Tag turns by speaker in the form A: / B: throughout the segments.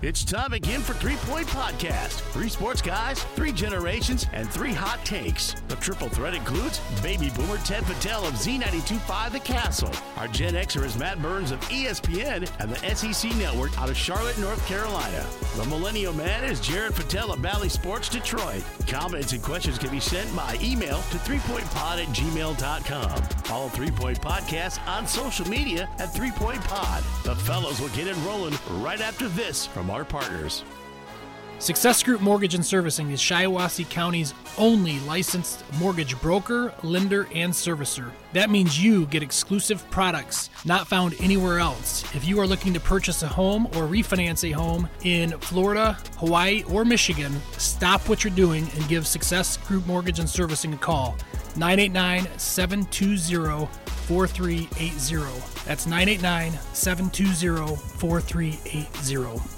A: It's time again for Three Point Podcast. Three sports guys, three generations, and three hot takes. The triple threat includes baby boomer Ted Patel of Z92.5 The Castle. Our Gen Xer is Matt Burns of ESPN and the SEC Network out of Charlotte, North Carolina. The millennial man is Jared Patel of Bally Sports Detroit. Comments and questions can be sent by email to threepointpod at gmail.com. Follow Three Point Podcast on social media at Three Point Pod. The fellows will get it rolling right after this from our partners.
B: Success Group Mortgage and Servicing is Shiawassee County's only licensed mortgage broker, lender, and servicer. That means you get exclusive products not found anywhere else. If you are looking to purchase a home or refinance a home in Florida, Hawaii, or Michigan, stop what you're doing and give Success Group Mortgage and Servicing a call. 989 720 4380. That's 989 720 4380.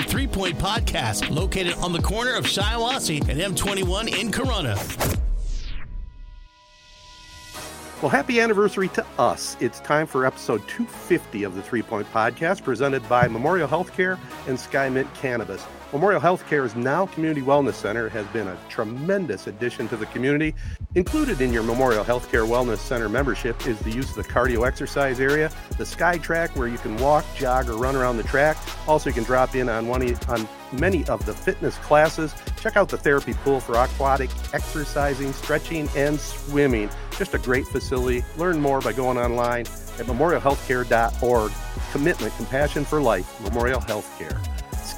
A: Three Point Podcast, located on the corner of Shiawassee and M21 in Corunna.
C: Well, happy anniversary to us. It's time for episode 250 of the Three Point Podcast, presented by Memorial Healthcare and SkyMint Cannabis. Memorial Healthcare's Now Community Wellness Center has been a tremendous addition to the community. Included in your Memorial Healthcare Wellness Center membership is the use of the cardio exercise area, the Sky Track where you can walk, jog, or run around the track. Also, you can drop in on one on many of the fitness classes. Check out the therapy pool for aquatic exercising, stretching, and swimming. Just a great facility. Learn more by going online at memorialhealthcare.org. Commitment, compassion for life, Memorial Healthcare.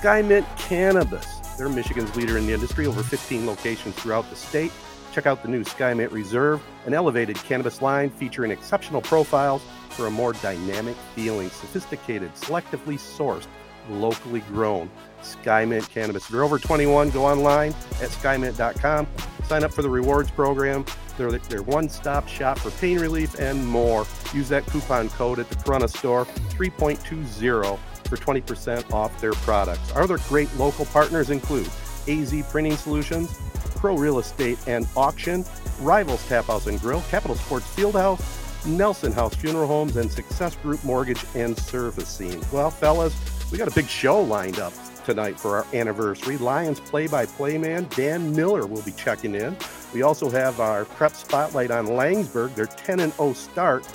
C: SkyMint Cannabis. They're Michigan's leader in the industry, over 15 locations throughout the state. Check out the new SkyMint Reserve, an elevated cannabis line featuring exceptional profiles for a more dynamic feeling, sophisticated, selectively sourced, locally grown. SkyMint Cannabis. If you're over 21, go online at skymint.com. Sign up for the rewards program. They're their one-stop shop for pain relief and more. Use that coupon code at the Corunna store, 3.20 for 20% off their products. Our other great local partners include AZ Printing Solutions, Pro Real Estate and Auction, Rivals Tap House and Grill, Capital Sports Fieldhouse, Nelson House Funeral Homes, and Success Group Mortgage and Servicing. Well, fellas, we got a big show lined up tonight for our anniversary. Lions play-by-play man Dan Miller will be checking in. We also have our prep spotlight on Laingsburg, their 10 and 0 start,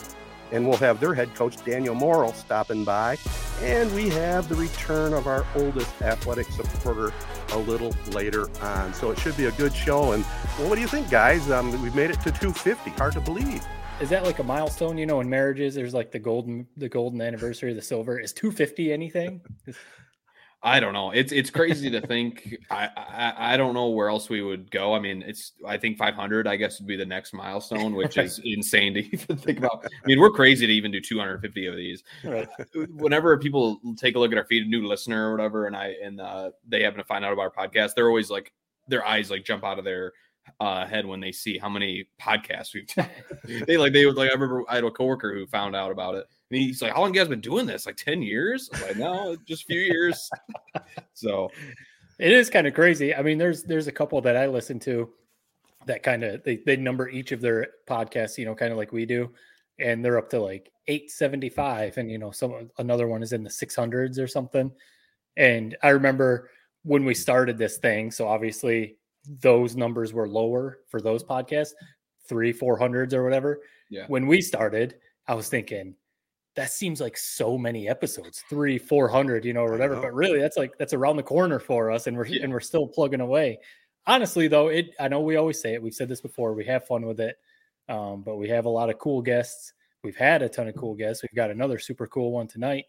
C: and we'll have their head coach Daniel Morrill stopping by. And we have the return of our oldest athletic supporter a little later on. So it should be a good show. And well, what do you think, guys? Um, we've made it to 250. Hard to believe.
D: Is that like a milestone? You know, in marriages, there's like the golden, the golden anniversary, the silver. Is 250 anything?
E: I don't know. It's it's crazy to think. I, I, I don't know where else we would go. I mean, it's I think 500. I guess would be the next milestone, which is insane to even think about. I mean, we're crazy to even do 250 of these. Right. Whenever people take a look at our feed, a new listener or whatever, and I and uh, they happen to find out about our podcast, they're always like their eyes like jump out of their uh, head when they see how many podcasts we've they like they would like I remember I had a coworker who found out about it and he's like, How long you guys been doing this? Like 10 years? I'm like, no, just a few years. so
D: it is kind of crazy. I mean, there's there's a couple that I listen to that kind of they, they number each of their podcasts, you know, kind of like we do. And they're up to like 875. And you know, some another one is in the 600s or something. And I remember when we started this thing, so obviously those numbers were lower for those podcasts, three, four hundreds or whatever.
E: Yeah.
D: When we started, I was thinking, that seems like so many episodes, three, four hundred, you know, or whatever. But really, that's like that's around the corner for us, and we're yeah. and we're still plugging away. Honestly, though, it I know we always say it. We've said this before. We have fun with it, um, but we have a lot of cool guests. We've had a ton of cool guests. We've got another super cool one tonight.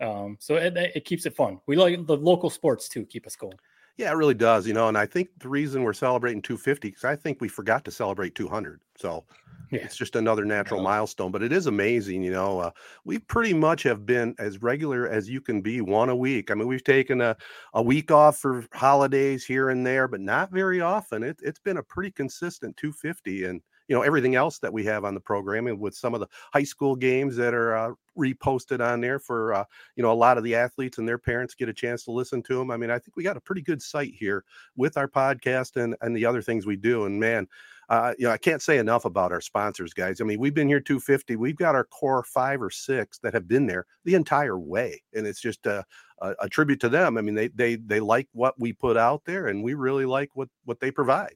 D: Um, so it, it keeps it fun. We like the local sports too. Keep us going.
C: Yeah, it really does. You know, and I think the reason we're celebrating 250 because I think we forgot to celebrate 200. So yeah. it's just another natural yeah. milestone. But it is amazing, you know. Uh, we pretty much have been as regular as you can be, one a week. I mean, we've taken a, a week off for holidays here and there, but not very often. It, it's been a pretty consistent 250, and you know everything else that we have on the programming with some of the high school games that are uh, reposted on there for uh, you know a lot of the athletes and their parents get a chance to listen to them. I mean, I think we got a pretty good site here with our podcast and and the other things we do. And man, uh, you know, I can't say enough about our sponsors, guys. I mean, we've been here 250. We've got our core five or six that have been there the entire way, and it's just a, a, a tribute to them. I mean, they they they like what we put out there, and we really like what what they provide.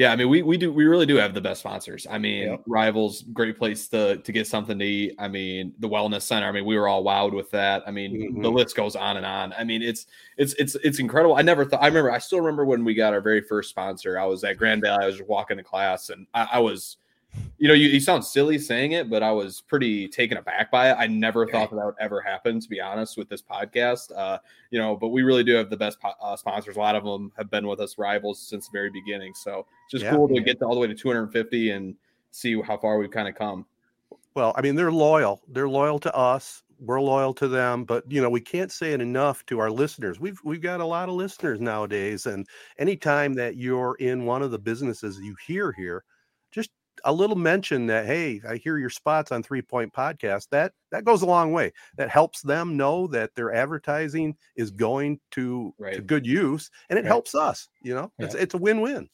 E: Yeah, I mean, we we do we really do have the best sponsors. I mean, yep. Rivals, great place to to get something to eat. I mean, the Wellness Center. I mean, we were all wowed with that. I mean, mm-hmm. the list goes on and on. I mean, it's it's it's it's incredible. I never thought. I remember. I still remember when we got our very first sponsor. I was at Grand Valley. I was walking to class, and I, I was you know, you, you sound silly saying it, but I was pretty taken aback by it. I never okay. thought that, that would ever happen, to be honest, with this podcast. Uh, you know, but we really do have the best po- uh, sponsors. A lot of them have been with us, rivals, since the very beginning. So it's just yeah, cool to yeah. get to all the way to 250 and see how far we've kind of come.
C: Well, I mean, they're loyal. They're loyal to us. We're loyal to them, but you know, we can't say it enough to our listeners. We've we've got a lot of listeners nowadays, and anytime that you're in one of the businesses you hear here, a little mention that hey i hear your spots on three point podcast. That that goes a long way. That helps them know that their advertising is going to, right. to good use and it right. helps us you know? Yeah. it's, it's a win-win.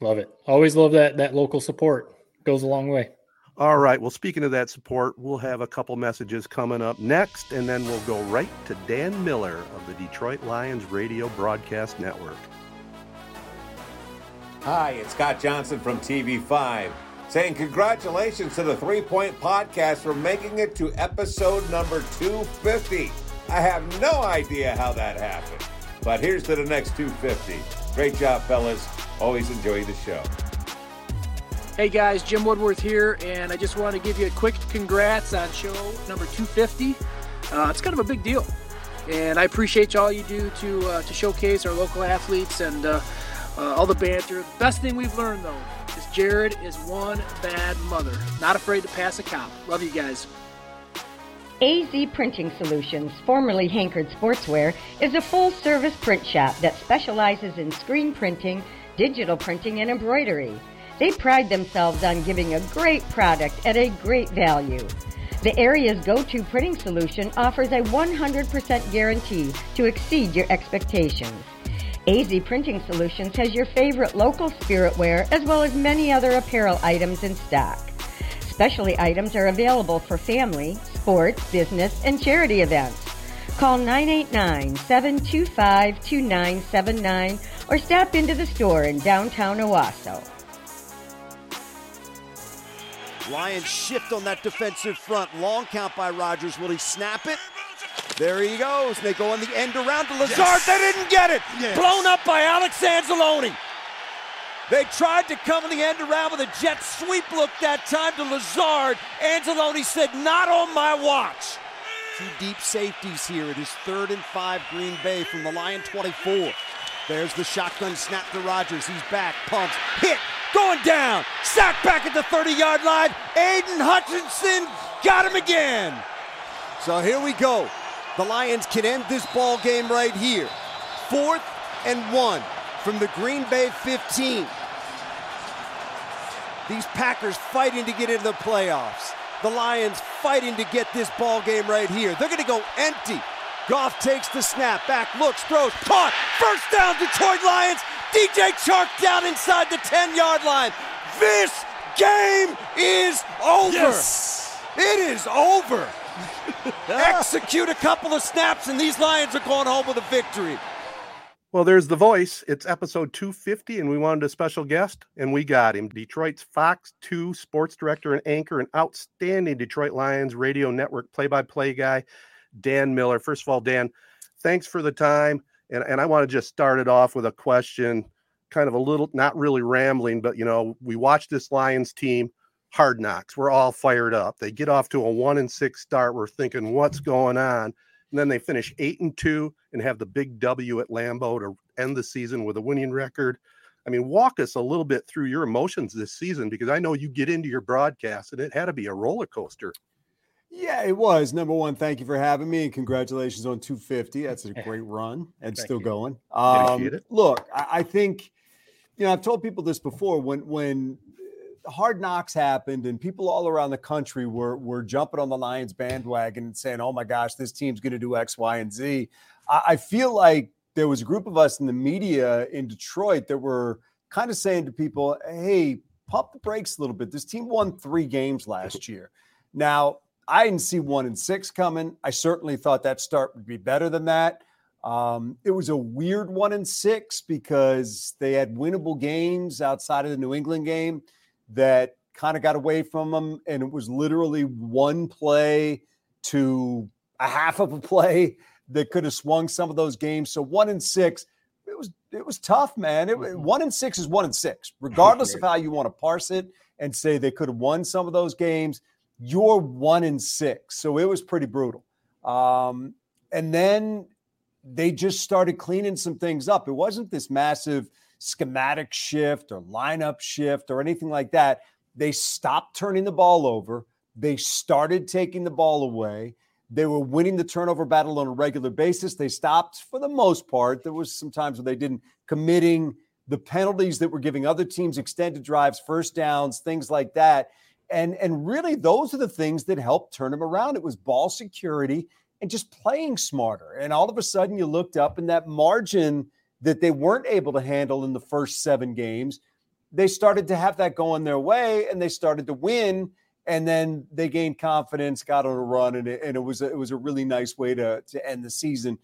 D: Love it. Always love that that local support. Goes a long way.
C: All right. Well speaking of that support we'll have a couple messages coming up next and then we'll go right to dan miller of the detroit lions radio broadcast network
F: Hi, it's Scott Johnson from TV5 saying congratulations to the Three Point Podcast for making it to episode number 250. I have no idea how that happened, but here's to the next 250. Great job, fellas. Always enjoy the show.
B: Hey guys, Jim Woodworth here, and I just want to give you a quick congrats on show number 250. Uh, it's kind of a big deal, and I appreciate all you do to uh, to showcase our local athletes and. Uh, uh, all the banter. The best thing we've learned, though, is Jared is one bad mother. Not afraid to pass a cop. Love you guys.
G: AZ Printing Solutions, formerly Hankard Sportswear, is a full service print shop that specializes in screen printing, digital printing, and embroidery. They pride themselves on giving a great product at a great value. The area's go to printing solution offers a 100% guarantee to exceed your expectations. AZ Printing Solutions has your favorite local spirit wear as well as many other apparel items in stock. Specialty items are available for family, sports, business, and charity events. Call 989-725-2979 or stop into the store in downtown Owosso.
H: Lions shift on that defensive front. Long count by Rodgers. Will he snap it? There he goes. They go on the end around to Lazard. Yes. They didn't get it. Yes. Blown up by Alex Anzalone. They tried to come in the end around with a jet sweep look that time to Lazard. Anzalone said, not on my watch. Two deep safeties here. It is third and five Green Bay from the Lion 24. There's the shotgun snap to Rodgers. He's back, pumps, hit, going down. Sack back at the 30 yard line. Aidan Hutchinson got him again. So here we go. The Lions can end this ball game right here. Fourth and one from the Green Bay 15. These Packers fighting to get into the playoffs. The Lions fighting to get this ball game right here. They're going to go empty. Goff takes the snap, back, looks, throws, caught. First down, Detroit Lions. DJ Chark down inside the 10 yard line. This game is over. Yes. It is over. Execute a couple of snaps, and these Lions are going home with a victory.
C: Well, there's the voice. It's episode 250, and we wanted a special guest, and we got him. Detroit's Fox 2 sports director and anchor, and outstanding Detroit Lions radio network play by play guy, Dan Miller. First of all, Dan, thanks for the time. And, and I want to just start it off with a question, kind of a little, not really rambling, but, you know, we watched this Lions team hard knocks. We're all fired up. They get off to a one and six start. We're thinking, what's going on? And then they finish eight and two and have the big W at Lambeau to end the season with a winning record. I mean, walk us a little bit through your emotions this season because I know you get into your broadcast and it had to be a roller coaster.
H: Yeah, it was. Number one, thank you for having me and congratulations on 250. That's a great run and still you. going. Um, look, I, I think, you know, I've told people this before when, when, hard knocks happened and people all around the country were were jumping on the Lions bandwagon and saying, "Oh my gosh, this team's going to do X, Y, and Z." I, I feel like there was a group of us in the media in Detroit that were kind of saying to people, "Hey, pump the brakes a little bit. This team won three games last year. Now, I didn't see one and six coming. I certainly thought that start would be better than that. Um, it was a weird one and six because they had winnable games outside of the New England game that kind of got away from them, and it was literally one play to a half of a play that could have swung some of those games. So one and six, it was it was tough, man. It, mm-hmm. one and six is one and six, regardless of how you want to parse it and say they could have won some of those games you're one in six. So it was pretty brutal. Um, and then they just started cleaning some things up. It wasn't this massive schematic shift or lineup shift or anything like that. They stopped turning the ball over. They started taking the ball away. They were winning the turnover battle on a regular basis. They stopped for the most part. There was some times where they didn't committing the penalties that were giving other teams extended drives, first downs, things like that and and really those are the things that helped turn them around. It was ball security and just playing smarter. And all of a sudden you looked up and that margin that they weren't able to handle in the first 7 games, they started to have that going their way and they started to win and then they gained confidence, got on a run and it, and it was a, it was a really nice way to to end the season.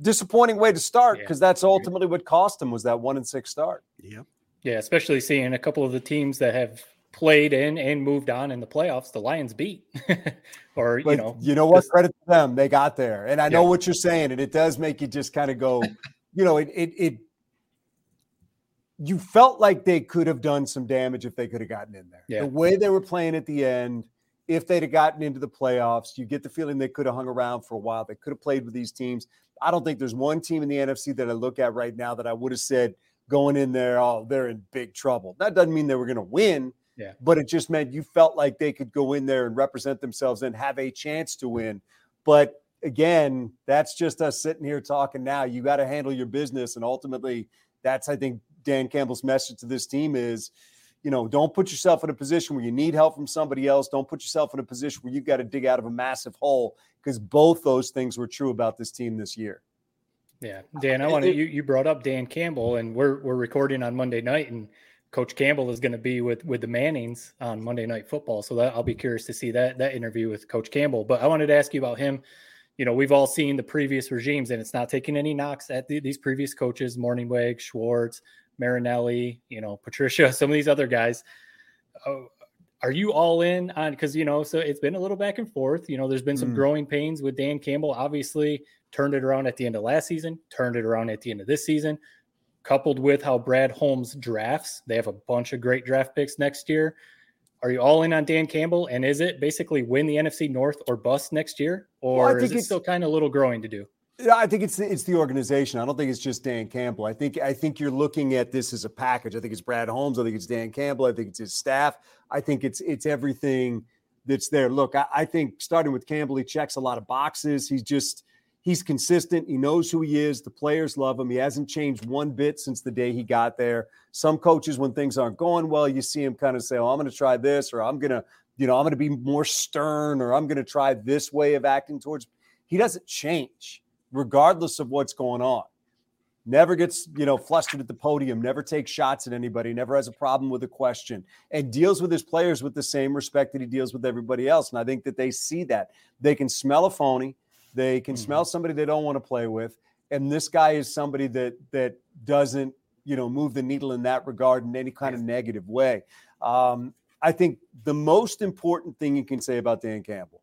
H: Disappointing way to start because yeah. that's ultimately what cost them was that 1 and 6 start.
C: Yeah.
D: Yeah, especially seeing a couple of the teams that have played in and moved on in the playoffs, the Lions beat. or but you know,
H: you know what? Credit to them, they got there. And I know yeah. what you're saying, and it does make you just kind of go, you know, it it it. You felt like they could have done some damage if they could have gotten in there. Yeah. The way they were playing at the end, if they'd have gotten into the playoffs, you get the feeling they could have hung around for a while. They could have played with these teams. I don't think there's one team in the NFC that I look at right now that I would have said going in there, oh, they're in big trouble. That doesn't mean they were going to win
D: yeah.
H: But it just meant you felt like they could go in there and represent themselves and have a chance to win. But again, that's just us sitting here talking now. You got to handle your business. And ultimately, that's, I think, Dan Campbell's message to this team is, you know, don't put yourself in a position where you need help from somebody else. Don't put yourself in a position where you've got to dig out of a massive hole because both those things were true about this team this year.
D: Yeah, Dan, I want to you, you brought up Dan Campbell, and we're we're recording on Monday night, and Coach Campbell is going to be with with the Mannings on Monday Night Football, so that I'll be curious to see that that interview with Coach Campbell. But I wanted to ask you about him. You know, we've all seen the previous regimes, and it's not taking any knocks at the, these previous coaches: Mornhinweg, Schwartz, Marinelli, you know, Patricia, some of these other guys. Uh, are you all in on? Because you know, so it's been a little back and forth. You know, there's been some mm. growing pains with Dan Campbell. Obviously, turned it around at the end of last season, turned it around at the end of this season coupled with how Brad Holmes drafts. They have a bunch of great draft picks next year. Are you all in on Dan Campbell? And is it basically win the NFC North or bust next year? Or well, is it still kind of a little growing to do?
H: I think it's the, it's the organization. I don't think it's just Dan Campbell. I think I think you're looking at this as a package. I think it's Brad Holmes. I think it's Dan Campbell. I think it's his staff. I think it's it's everything that's there. Look, I, I think starting with Campbell, he checks a lot of boxes. He's just He's consistent. He knows who he is. The players love him. He hasn't changed one bit since the day he got there. Some coaches, when things aren't going well, you see him kind of say, Oh, I'm going to try this, or I'm going to, you know, I'm going to be more stern, or I'm going to try this way of acting towards. He doesn't change regardless of what's going on. Never gets, you know, flustered at the podium, never takes shots at anybody, never has a problem with a question, and deals with his players with the same respect that he deals with everybody else. And I think that they see that. They can smell a phony they can mm-hmm. smell somebody they don't want to play with, and this guy is somebody that that doesn't you know move the needle in that regard in any kind of negative way. Um, I think the most important thing you can say about Dan Campbell,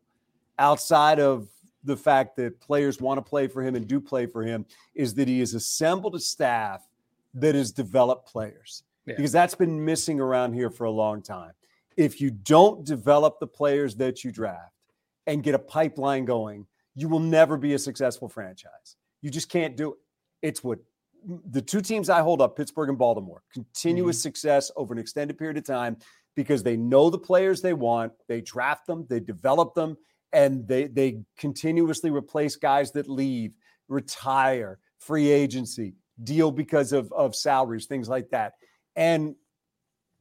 H: outside of the fact that players want to play for him and do play for him, is that he has assembled a staff that has developed players. Yeah. Because that's been missing around here for a long time. If you don't develop the players that you draft and get a pipeline going, you will never be a successful franchise. You just can't do it. It's what the two teams I hold up, Pittsburgh and Baltimore, continuous
D: Mm-hmm.
H: success over an extended period of time because they know the players they want, they draft them, they develop them, and they they continuously replace guys that leave, retire, free agency, deal because of of salaries, things like that. And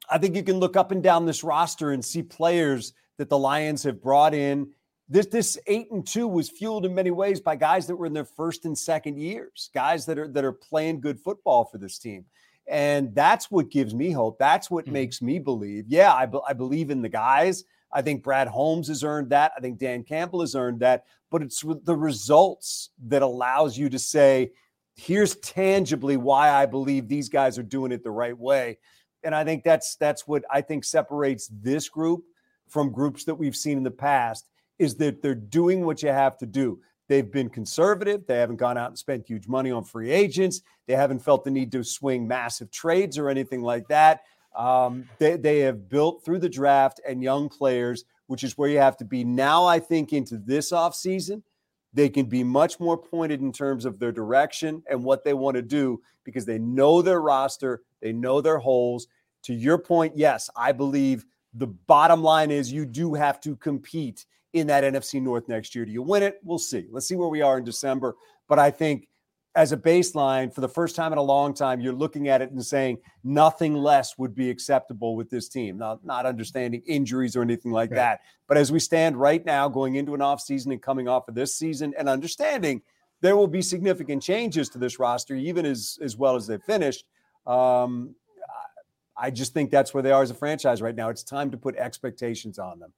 H: I think you can look up and down this roster and see players that the Lions have brought in. This this eight and two was fueled in many ways by guys that were in their first and second years, guys that are that are playing good football for this team, and that's what gives me hope. That's what
D: Mhm.
H: makes me believe. Yeah, I, be- I believe in the guys. I think Brad Holmes has earned that. I think Dan Campbell has earned that. But it's the results that allows you to say, here's tangibly why I believe these guys are doing it the right way. And I think that's that's what I think separates this group from groups that we've seen in the past is that they're doing what you have to do. They've been conservative. They haven't gone out and spent huge money on free agents. They haven't felt the need to swing massive trades or anything like that. Um, they, they have built through the draft and young players, which is where you have to be. Now, I think into this offseason, they can be much more pointed in terms of their direction and what they want to do because they know their roster, they know their holes. To your point, yes, I believe the bottom line is you do have to compete in that NFC North next year. Do you win it? We'll see. Let's see where we are in December. But I think as a baseline, for the first time in a long time, you're looking at it and saying nothing less would be acceptable with this team. Not, not understanding injuries or anything like
D: Right.
H: that. But as we stand right now, going into an offseason and coming off of this season and understanding there will be significant changes to this roster, even as, as well as they finished. Um, I just think that's where they are as a franchise right now. It's time to put expectations on them.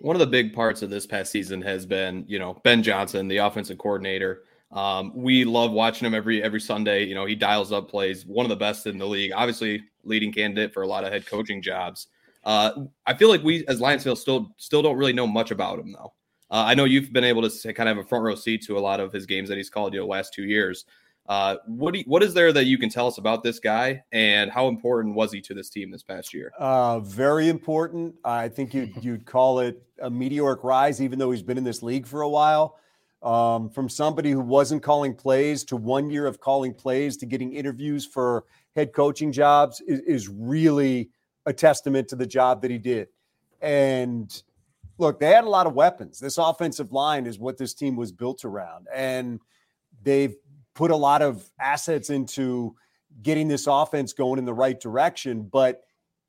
E: One of the big parts of this past season has been, you know, Ben Johnson, the offensive coordinator. Um, we love watching him every every Sunday. You know, he dials up plays, one of the best in the league. Obviously, leading candidate for a lot of head coaching jobs. Uh, I feel like we as Lionsville still still don't really know much about him though. Uh, I know you've been able to kind of have a front row seat to a lot of his games that he's called you know last two years. Uh, what do you, what is there that you can tell us about this guy and how important was he to this team this past year?
H: Uh, very important. I think you'd, you'd call it a meteoric rise, even though he's been in this league for a while. Um, from somebody who wasn't calling plays to one year of calling plays to getting interviews for head coaching jobs is, is really a testament to the job that he did. And look, they had a lot of weapons. This offensive line is what this team was built around. And they've put a lot of assets into getting this offense going in the right direction, but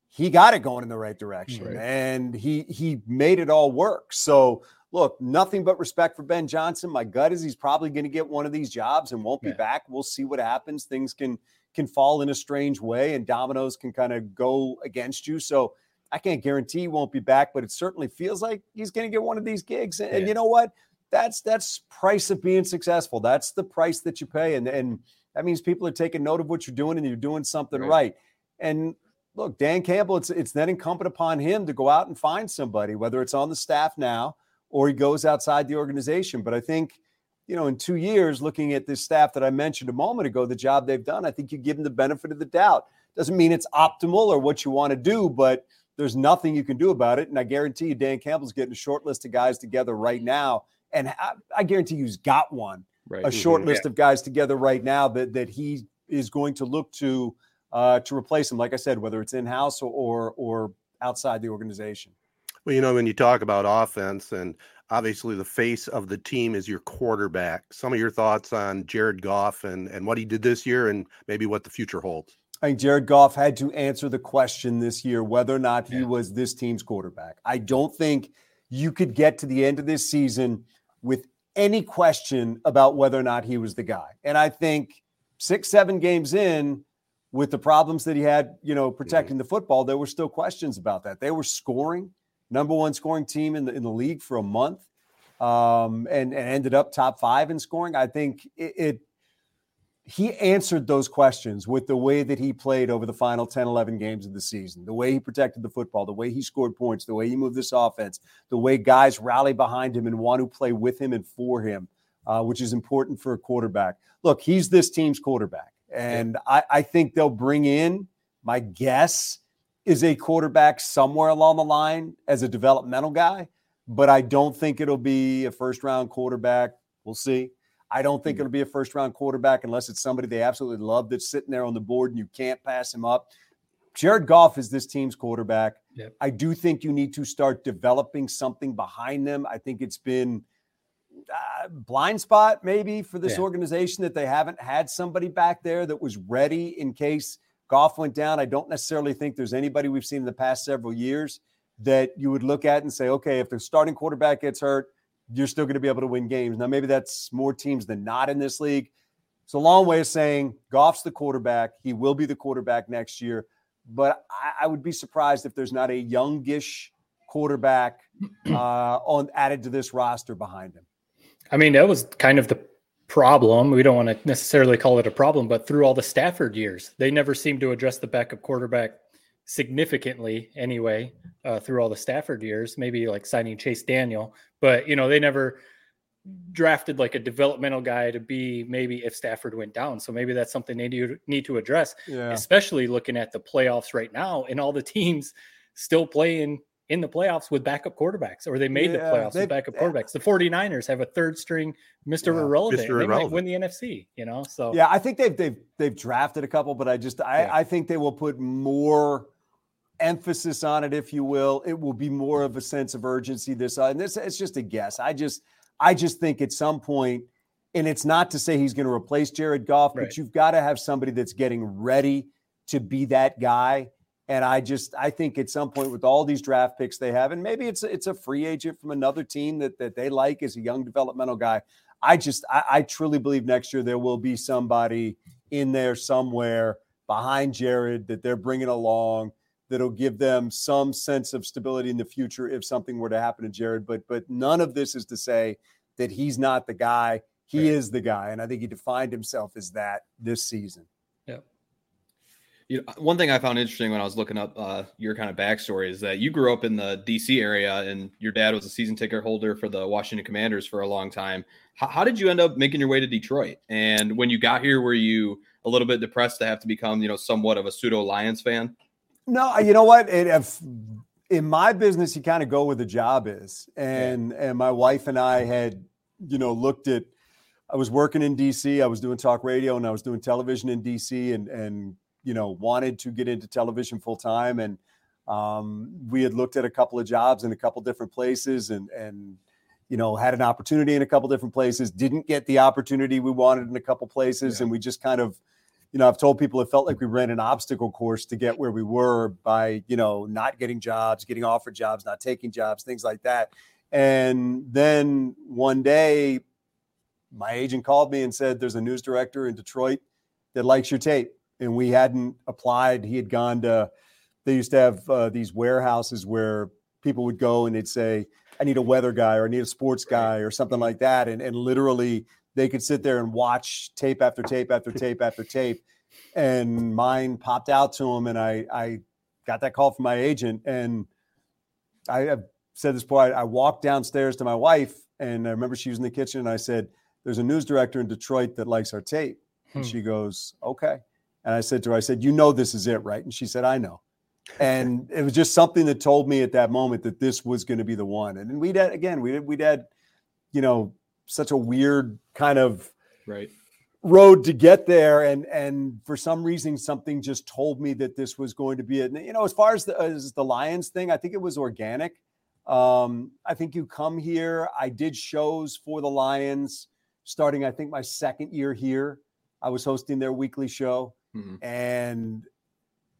H: he got it going in the right direction
D: Right.
H: and he he made it all work. So look, nothing but respect for Ben Johnson. My gut is he's probably going to get one of these jobs and won't be
D: Yeah.
H: back. We'll see what happens. Things can can fall in a strange way and dominoes can kind of go against you. So I can't guarantee he won't be back, but it certainly feels like he's going to get one of these gigs. And, and you know what? That's that's price of being successful. That's the price that you pay, and and that means people are taking note of what you're doing and you're doing something
E: Right.
H: right. And look, Dan Campbell, it's it's then incumbent upon him to go out and find somebody, whether it's on the staff now or he goes outside the organization. But I think, you know, in two years, looking at this staff that I mentioned a moment ago, the job they've done, I think you give them the benefit of the doubt. Doesn't mean it's optimal or what you want to do, but there's nothing you can do about it. And I guarantee you, Dan Campbell's getting a short list of guys together right now. And I, I guarantee you, he's got one
E: Right.
H: a short
C: Mhm.
H: list of guys together right now that that he is going to look to uh, to replace him. Like I said, whether it's in house or, or or outside the organization.
C: Well, you know, when you talk about offense, and obviously the face of the team is your quarterback. Some of your thoughts on Jared Goff and and what he did this year, and maybe what the future holds.
H: I think Jared Goff had to answer the question this year whether or not he
D: Yeah.
H: was this team's quarterback. I don't think you could get to the end of this season with any question about whether or not he was the guy. And I think six, seven games in, with the problems that he had, you know, protecting the football, there were still questions about that. They were scoring, number one scoring team in the in the league for a month, um, and, and ended up top five in scoring. I think it, it he answered those questions with the way that he played over the final 10, 11 games of the season, the way he protected the football, the way he scored points, the way he moved this offense, the way guys rally behind him and want to play with him and for him, uh, which is important for a quarterback. Look, he's this team's quarterback. And I, I think they'll bring in, my guess is a quarterback somewhere along the line as a developmental guy, but I don't think it'll be a first round quarterback. We'll see. I don't think it'll be a first round quarterback unless it's somebody they absolutely love that's sitting there on the board and you can't pass him up. Jared Goff is this team's quarterback.
D: Yep.
H: I do think you need to start developing something behind them. I think it's been uh, blind spot maybe for this
D: Yeah.
H: organization that they haven't had somebody back there that was ready in case Goff went down. I don't necessarily think there's anybody we've seen in the past several years that you would look at and say, okay, if the starting quarterback gets hurt, you're still going to be able to win games. Now, maybe that's more teams than not in this league. It's a long way of saying Goff's the quarterback. He will be the quarterback next year. But I, I would be surprised if there's not a youngish quarterback uh, on added to this roster behind him.
D: I mean, that was kind of the problem. We don't want to necessarily call it a problem, but through all the Stafford years, they never seemed to address the backup quarterback significantly anyway, uh, through all the Stafford years, maybe like signing Chase Daniel, but you know, they never drafted like a developmental guy to be maybe if Stafford went down. So maybe that's something they do need to address,
H: Yeah.
D: especially looking at the playoffs right now and all the teams still playing in the playoffs with backup quarterbacks or they made the playoffs with backup eh, quarterbacks. The 49ers have a third string Mr.
H: Yeah,
D: Irrelevant.
C: Mr.
D: They might win the NFC, you know? So
H: Yeah, I think they've they've they've drafted a couple, but I just I,
D: Yeah.
H: I think they will put more emphasis on it, if you will. It will be more of a sense of urgency this uh, and this it's just a guess. I just I just think at some point, and it's not to say he's going to replace Jared Goff,
D: Right.
H: but you've got to have somebody that's getting ready to be that guy. And I just I think at some point with all these draft picks they have, and maybe it's a, it's a free agent from another team that that they like as a young developmental guy. I just I, I truly believe next year there will be somebody in there somewhere behind Jared that they're bringing along that'll give them some sense of stability in the future if something were to happen to Jared. But but none of this is to say that he's not the guy. He
D: Right.
H: is the guy, and I think he defined himself as that this season. Yeah.
E: You know, one thing I found interesting when I was looking up uh, your kind of backstory is that you grew up in the DC area and your dad was a season ticket holder for the Washington Commanders for a long time. How, how did you end up making your way to Detroit? And when you got here, were you a little bit depressed to have to become, you know, somewhat of a pseudo Lions fan?
H: No, you know what? It, if, in my business, you kind of go where the job is, and and my wife and I had, you know, looked at. I was working in DC. I was doing talk radio, and I was doing television in DC, and and you know wanted to get into television full time, and um, we had looked at a couple of jobs in a couple different places, and and you know had an opportunity in a couple different places. Didn't get the opportunity we wanted in a couple places, and we just kind of you know, I've told people it felt like we ran an obstacle course to get where we were by, you know, not getting jobs, getting offered jobs, not taking jobs, things like that. And then one day, my agent called me and said, There's a news director in Detroit that likes your tape. And we hadn't applied. He had gone to, they used to have uh, these warehouses where people would go and they'd say, I need a weather guy or I need a sports guy or something like that. And, and literally, they could sit there and watch tape after tape after tape after tape. And mine popped out to him, and I, I got that call from my agent. And I have said this before. I, I walked downstairs to my wife, and I remember she was in the kitchen, and I said, There's a news director in Detroit that likes our tape. And
D: Hmm.
H: she goes, Okay. And I said to her, I said, You know, this is it, right? And she said, I know. And it was just something that told me at that moment that this was going to be the one. And we'd had, again, we'd, we'd had, you know, such a weird kind of
E: Right.
H: road to get there and and for some reason something just told me that this was going to be it you know as far as the as the lions thing i think it was organic um i think you come here i did shows for the lions starting i think my second year here i was hosting their weekly show
E: Mhm.
H: and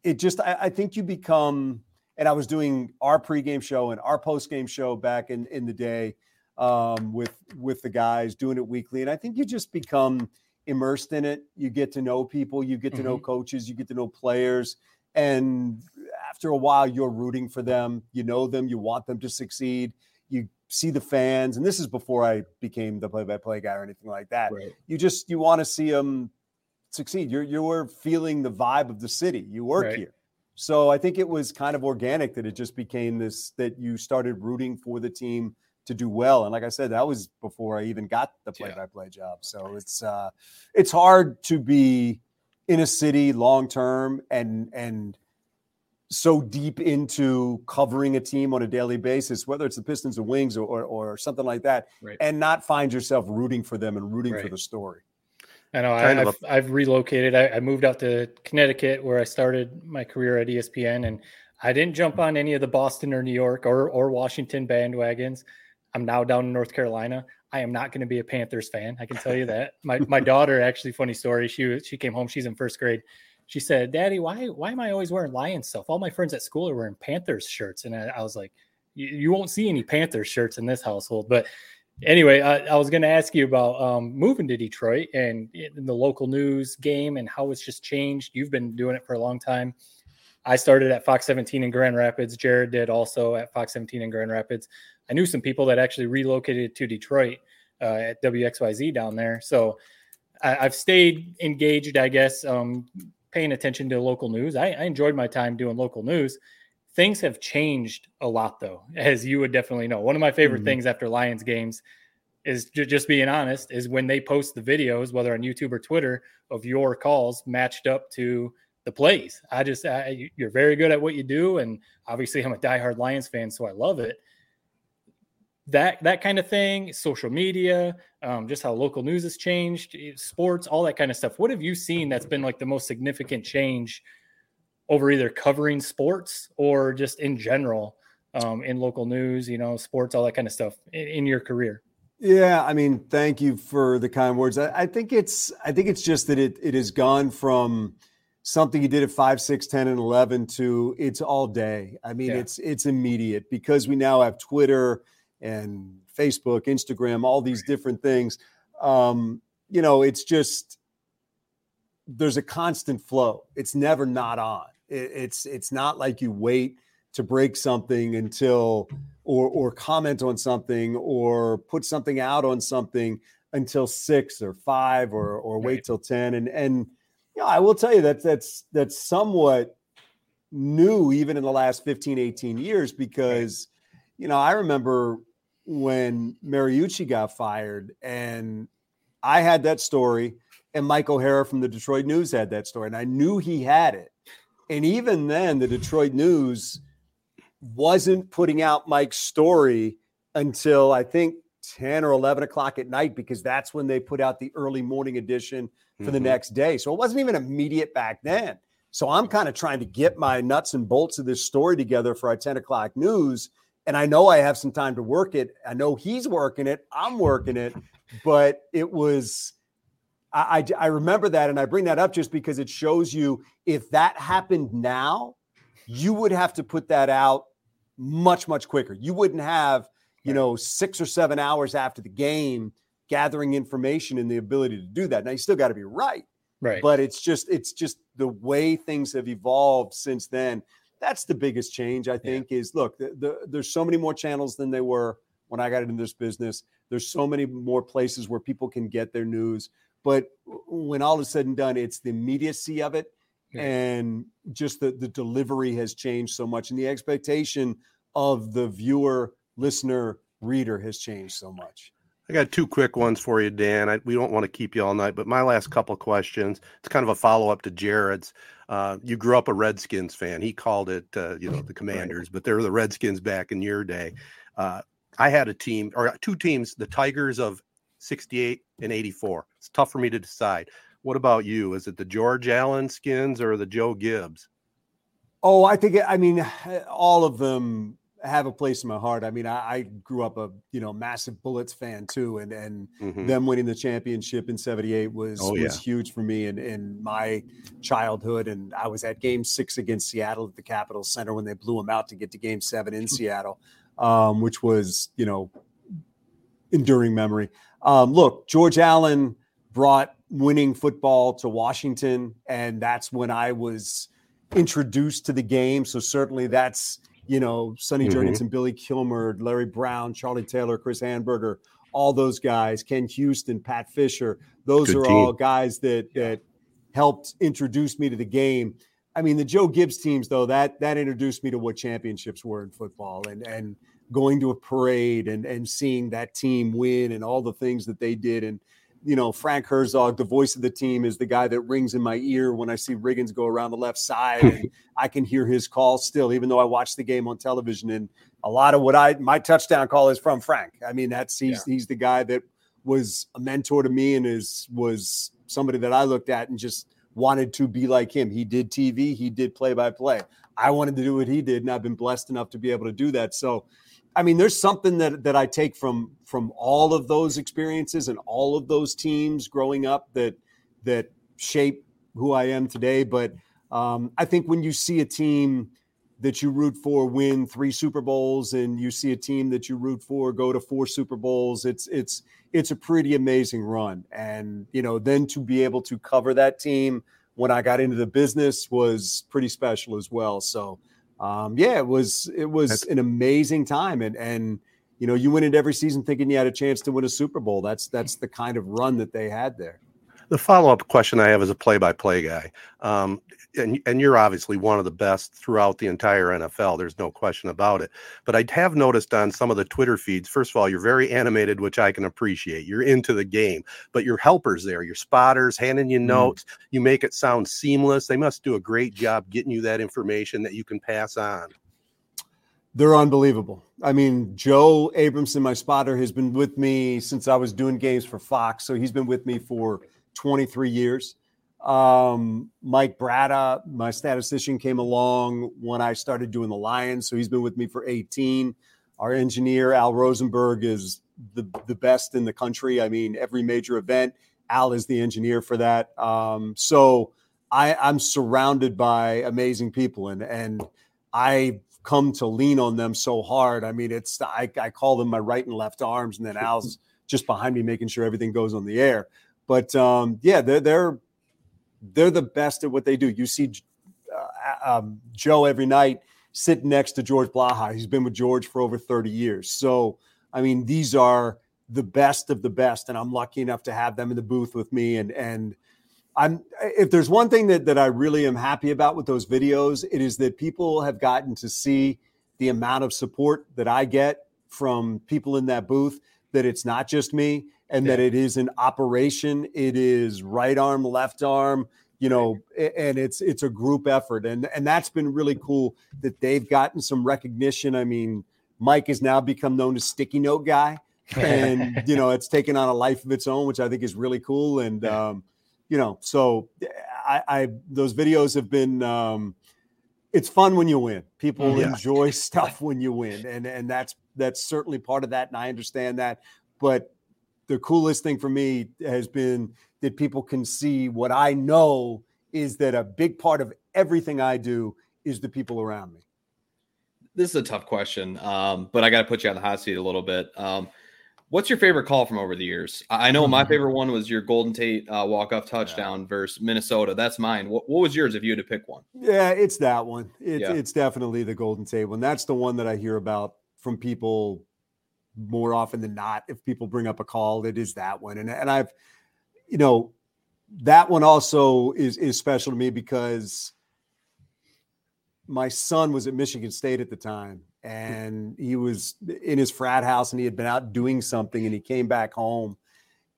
H: it just I, I think you become and i was doing our pregame show and our postgame show back in in the day um, with with the guys doing it weekly. And i think you just become immersed in it. You get to know people you get to know coaches you get to know players. And after a while you're rooting for them. You know them. You want them to succeed. You see the fans. And this is before i became the play-by-play guy or anything like that.
E: Right.
H: you just you want to see them succeed. You're you're feeling the vibe of the city. You work
D: Right.
H: here. So i think it was kind of organic that it just became this that you started rooting for the team to do well and like i said that was before i even got the play-by-play job so it's uh it's hard to be in a city long term and and so deep into covering a team on a daily basis, whether it's the Pistons or Wings or, or, or something like that, right. and not find yourself rooting for them and rooting right. for the story.
D: I know. I, have I've relocated. I, I, moved out to Connecticut where I started my career at ESPN, and I didn't jump on any of the Boston or New York or, or Washington bandwagons. I'm now down in North Carolina. I am not going to be a Panthers fan. I can tell you that. My my daughter actually funny story. She she came home. She's in first grade she said, "Daddy, why why am I always wearing Lions stuff? All my friends at school are wearing Panthers shirts." And I, I was like, "You won't see any Panthers shirts in this household." But anyway, I, I was going to ask you about um, moving to Detroit and the local news game and how it's just changed. You've been doing it for a long time. I started at Fox 17 in Grand Rapids. Jared did also at Fox 17 in Grand Rapids. I knew some people that actually relocated to Detroit uh, at WXYZ down there. So I, have stayed engaged, I guess, um, paying attention to local news. I, I enjoyed my time doing local news. Things have changed a lot, though, as you would definitely know. One of my favorite mm-hmm. things after Lions games is just being honest is when they post the videos, whether on YouTube or Twitter, of your calls matched up to the plays. I just I, you're very good at what you do, and obviously I'm a diehard Lions fan, so I love it that that kind of thing, social media, um, just how local news has changed, eh, sports, all that kind of stuff. What have you seen that's been like the most significant change over either covering sports or just in general um, in local news, you know, sports, all that kind of stuff in, in your career?
H: Yeah, I mean, thank you for the kind words. I, I, think it's I think it's just that it it has gone from something you did at 5 6 10 and 11 to it's all day i mean yeah. it's it's immediate because we now have twitter and Facebook, Instagram, all these different things. Um, you know, it's just there's a constant flow. It's never not on. It, it's it's not like you wait to break something until or or comment on something or put something out on something until six or five or or wait right. till ten. And and you know, I will tell you that that's that's somewhat new even in the last 15 18 years because you know i remember when Mariucci got fired, and I had that story, and Mike O'Hara from the Detroit News had that story, and I knew he had it. And even then, the Detroit News wasn't putting out Mike's story until I think 10 or 11 o'clock at night because that's when they put out the early morning edition for mm-hmm. the next day. So it wasn't even immediate back then. So I'm kind of trying to get my nuts and bolts of this story together for our 10 o'clock news and I know I have some time to work it. I know he's working it. I'm working it, but it was. I, I, I remember that, and I bring that up just because it shows you if that happened now, you would have to put that out much much quicker. You wouldn't have you know six or seven hours after the game gathering information and the ability to do that. Now you still got to be right,
D: right?
H: But it's just it's just the way things have evolved since then that's the biggest change i think yeah. is look the, the, there's so many more channels than they were when i got into this business there's so many more places where people can get their news but when all is said and done it's the immediacy of it yeah. and just the, the delivery has changed so much and the expectation of the viewer listener reader has changed so much
C: I got two quick ones for you, Dan. I, we don't want to keep you all night, but my last couple questions. It's kind of a follow up to Jared's. Uh, you grew up a Redskins fan. He called it, uh, you know, the Commanders, but they're the Redskins back in your day. Uh, I had a team or two teams, the Tigers of 68 and 84. It's tough for me to decide. What about you? Is it the George Allen skins or the Joe Gibbs?
H: Oh, I think, I mean, all of them have a place in my heart. I mean, I, I, grew up a you know massive Bullets fan too, and and mm-hmm. them winning the championship in '78 was oh, yeah. was huge for me in, in my childhood. And I was at Game Six against Seattle at the Capitol Center when they blew them out to get to Game Seven in Seattle, um, which was you know enduring memory. Um, look, George Allen brought winning football to Washington, and that's when I was introduced to the game. So certainly that's you know, Sonny mm-hmm. Jurgensen, Billy Kilmer, Larry Brown, Charlie Taylor, Chris Hanburger, all those guys, Ken Houston, Pat Fischer. Those Good are team. all guys that that helped introduce me to the game. I mean, the Joe Gibbs teams, though, that that introduced me to what championships were in football and and going to a parade and and seeing that team win and all the things that they did. And you know, Frank Herzog, the voice of the team, is the guy that rings in my ear when I see Riggins go around the left side. and I can hear his call still, even though I watch the game on television. And a lot of what I my touchdown call is from Frank. I mean, that's he's yeah. he's the guy that was a mentor to me and is was somebody that I looked at and just wanted to be like him. He did TV, he did play by play. I wanted to do what he did, and I've been blessed enough to be able to do that. So I mean, there's something that that I take from from all of those experiences and all of those teams growing up that that shape who I am today. But um, I think when you see a team that you root for win three Super Bowls and you see a team that you root for go to four Super Bowls, it's it's it's a pretty amazing run. And you know, then to be able to cover that team when I got into the business was pretty special as well. So um, yeah, it was it was That's, an amazing time, and and you know you went into every season thinking you had a chance to win a Super Bowl. That's that's the kind of run that they had there.
C: The follow up question I have as a play by play guy, um, and and you're obviously one of the best throughout the entire NFL. There's no question about it. But I have noticed on some of the Twitter feeds, first of all, you're very animated, which I can appreciate. You're into the game, but your helpers there, your spotters, handing you mm. notes, you make it sound seamless. They must do a great job getting you that information that you can pass on.
H: They're unbelievable. I mean, Joe Abramson, my spotter, has been with me since I was doing games for Fox. So he's been with me for 23 years. Um, Mike Bratta, my statistician, came along when I started doing the Lions. So he's been with me for 18. Our engineer, Al Rosenberg, is the, the best in the country. I mean, every major event, Al is the engineer for that. Um, so I, I'm surrounded by amazing people, and and I come to lean on them so hard. I mean, it's I, I call them my right and left arms, and then Al's just behind me, making sure everything goes on the air. But um, yeah, they're they're they're the best at what they do. You see uh, um, Joe every night sitting next to George Blaha. He's been with George for over 30 years. So I mean, these are the best of the best, and I'm lucky enough to have them in the booth with me. And and I'm if there's one thing that that I really am happy about with those videos, it is that people have gotten to see the amount of support that I get from people in that booth. That it's not just me and yeah. that it is an operation. It is right arm, left arm, you know, and it's it's a group effort, and and that's been really cool that they've gotten some recognition. I mean, Mike has now become known as sticky note guy, and you know, it's taken on a life of its own, which I think is really cool. And um, you know, so I, I those videos have been. Um, it's fun when you win. People yeah. enjoy stuff when you win, and and that's that's certainly part of that, and I understand that. But the coolest thing for me has been that people can see what I know is that a big part of everything I do is the people around me.
E: This is a tough question, um, but I got to put you on the hot seat a little bit. Um, what's your favorite call from over the years? I know my mm-hmm. favorite one was your Golden Tate uh, walk off touchdown yeah. versus Minnesota. That's mine. What, what, was yours if you had to pick one?
H: Yeah, it's that one. It, yeah. It's definitely the Golden Tate one. That's the one that I hear about from people more often than not, if people bring up a call, it is that one. And and I've, you know, that one also is is special to me because my son was at Michigan State at the time and he was in his frat house and he had been out doing something and he came back home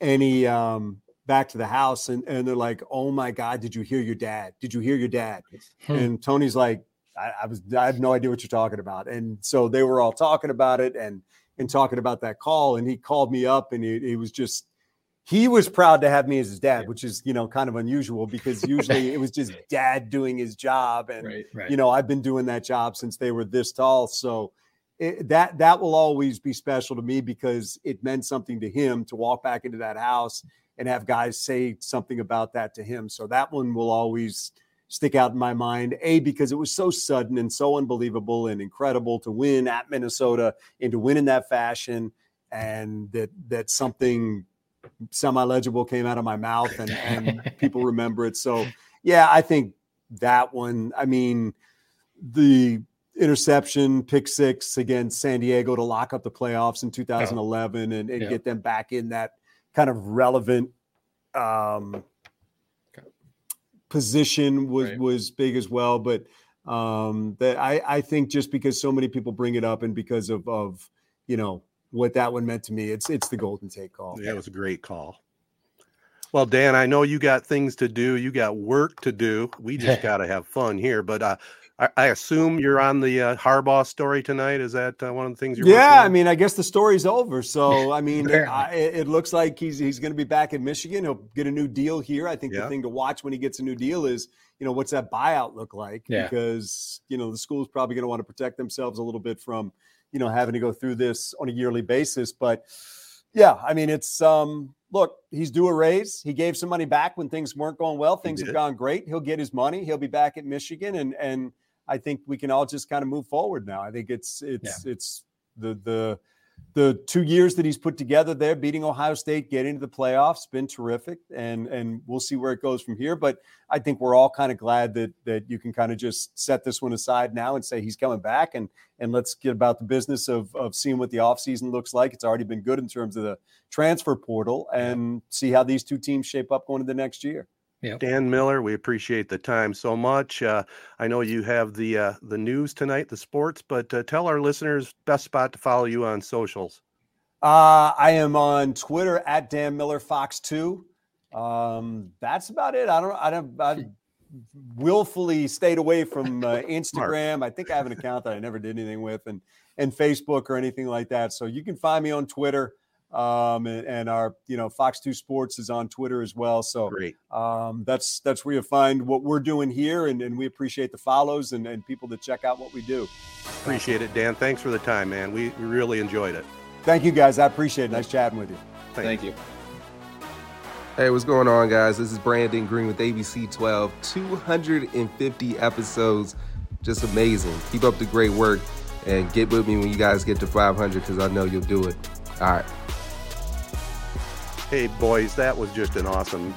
H: and he um back to the house and, and they're like, Oh my God, did you hear your dad? Did you hear your dad? Hmm. And Tony's like, I, I was I have no idea what you're talking about. And so they were all talking about it and and talking about that call. And he called me up and it was just, he was proud to have me as his dad, which is, you know, kind of unusual because usually it was just dad doing his job. And, right, right. you know, I've been doing that job since they were this tall. So it, that, that will always be special to me because it meant something to him to walk back into that house and have guys say something about that to him. So that one will always, stick out in my mind. A, because it was so sudden and so unbelievable and incredible to win at Minnesota and to win in that fashion, and that that something semi-legible came out of my mouth and, and people remember it. So yeah, I think that one. I mean, the interception, pick six against San Diego to lock up the playoffs in 2011 and, and yeah. get them back in that kind of relevant um, position was right. was big as well. But um, that I I think just because so many people bring it up and because of of you know what that one meant to me, it's it's the Golden Tate call.
C: Yeah, it was a great call. Well, Dan, I know you got things to do. You got work to do. We just got to have fun here. But uh, I, I, assume you're on the uh, Harbaugh story tonight. Is that uh, one of the things you're?
H: Yeah, I mean, I guess the story's over. So, I mean, it, I, it, looks like he's he's going to be back in Michigan. He'll get a new deal here. I think yeah. the thing to watch when he gets a new deal is, you know, what's that buyout look like? Yeah. Because you know the school's probably going to want to protect themselves a little bit from, you know, having to go through this on a yearly basis. But yeah, I mean, it's um, look, he's due a raise. He gave some money back when things weren't going well. Things have gone great. He'll get his money. He'll be back at Michigan, and and I think we can all just kind of move forward now. I think it's it's yeah. it's the the the two years that he's put together there, beating Ohio State, getting to the playoffs, been terrific, and and we'll see where it goes from here. But I think we're all kind of glad that that you can kind of just set this one aside now and say he's coming back, and and let's get about the business of of seeing what the offseason looks like. It's already been good in terms of the transfer portal, and see how these two teams shape up going into the next year.
C: Yep. Dan Miller, we appreciate the time so much. Uh, I know you have the uh, the news tonight, the sports, but uh, tell our listeners best spot to follow you on socials.
H: Uh, I am on Twitter at Dan Miller Fox Two. Um, that's about it. I don't. I don't. I willfully stayed away from uh, Instagram. I think I have an account that I never did anything with, and and Facebook or anything like that. So you can find me on Twitter um, and, and, our you know Fox Two Sports is on Twitter as well. So
C: Great.
H: Um, that's that's where you find what we're doing here, and, and we appreciate the follows and, and people that check out what we do.
C: Appreciate it, Dan. Thanks for the time, man. We, we really enjoyed it.
H: Thank you, guys. I appreciate it. Nice chatting with you.
E: Thank you.
I: Hey, what's going on, guys? This is Brandon Green with ABC 12. 250 episodes. Just amazing. Keep up the great work and get with me when you guys get to 500 because I know you'll do it. All right.
C: Hey, boys, that was just an awesome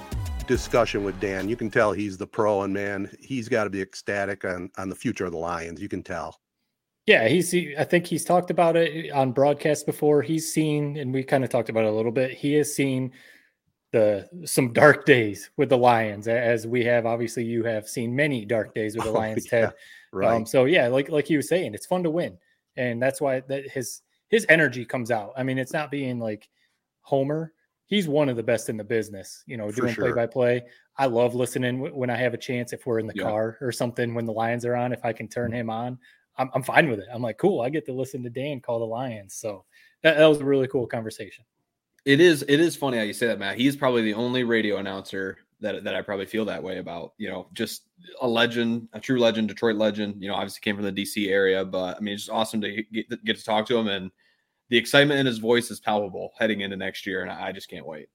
C: discussion with Dan. You can tell he's the pro, and man, he's got to be ecstatic on on the future of the Lions. You can tell.
D: Yeah, he's. He, I think he's talked about it on broadcast before. He's seen, and we kind of talked about it a little bit. He has seen the some dark days with the Lions, as we have. Obviously, you have seen many dark days with the oh, Lions, yeah, Ted. Right. Um, so yeah, like like he was saying, it's fun to win, and that's why that his his energy comes out. I mean, it's not being like Homer he's one of the best in the business, you know, doing play by play. I love listening when I have a chance, if we're in the yeah. car or something, when the Lions are on, if I can turn mm-hmm. him on, I'm, I'm fine with it. I'm like, cool, I get to listen to Dan call the Lions. So that, that was a really cool conversation.
E: It is, it is funny how you say that, Matt. He's probably the only radio announcer that, that I probably feel that way about, you know, just a legend, a true legend, Detroit legend, you know, obviously came from the DC area, but I mean, it's just awesome to get, get to talk to him and, the excitement in his voice is palpable heading into next year, and I just can't wait.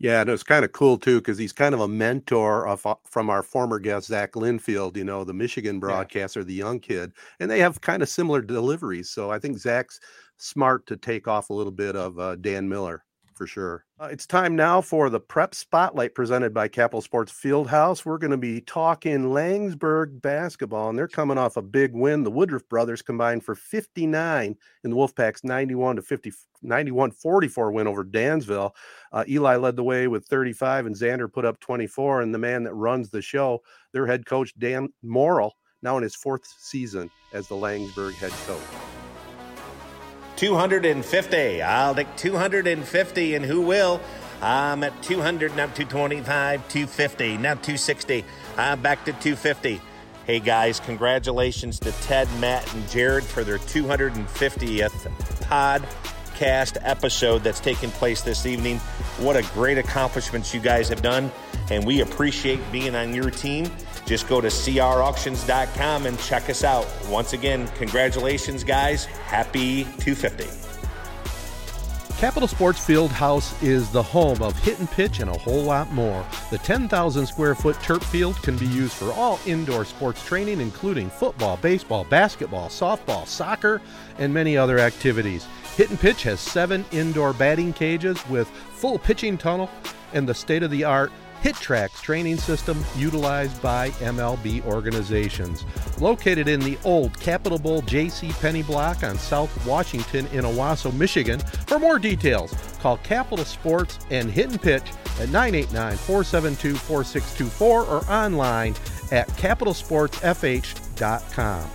C: Yeah, and it's kind of cool too because he's kind of a mentor of uh, from our former guest Zach Linfield, you know, the Michigan broadcaster, yeah. the young kid, and they have kind of similar deliveries. So I think Zach's smart to take off a little bit of uh, Dan Miller for sure. Uh, it's time now for the prep spotlight presented by Capital Sports Fieldhouse. We're going to be talking Laingsburg basketball, and they're coming off a big win. The Woodruff brothers combined for 59 in the Wolfpack's 91 to 50, 91 44 win over Dansville. Uh, Eli led the way with 35, and Xander put up 24. And the man that runs the show, their head coach, Dan Morrill, now in his fourth season as the Laingsburg head coach.
J: 250. I'll take 250, and who will? I'm at 200, now 225, 250, now 260. I'm back to 250. Hey guys, congratulations to Ted, Matt, and Jared for their 250th podcast episode that's taking place this evening. What a great accomplishment you guys have done, and we appreciate being on your team. Just go to crauctions.com and check us out. Once again, congratulations, guys. Happy 250.
K: Capital Sports Field House is the home of hit and pitch and a whole lot more. The 10,000 square foot turf field can be used for all indoor sports training, including football, baseball, basketball, softball, soccer, and many other activities. Hit and Pitch has seven indoor batting cages with full pitching tunnel and the state of the art HitTrax training system utilized by MLB organizations. Located in the old Capitol Bowl J.C. Penney block on South Washington in Owosso, Michigan. For more details, call Capital Sports and Hit and Pitch at 989 472 4624 or online at capitalsportsfh.com.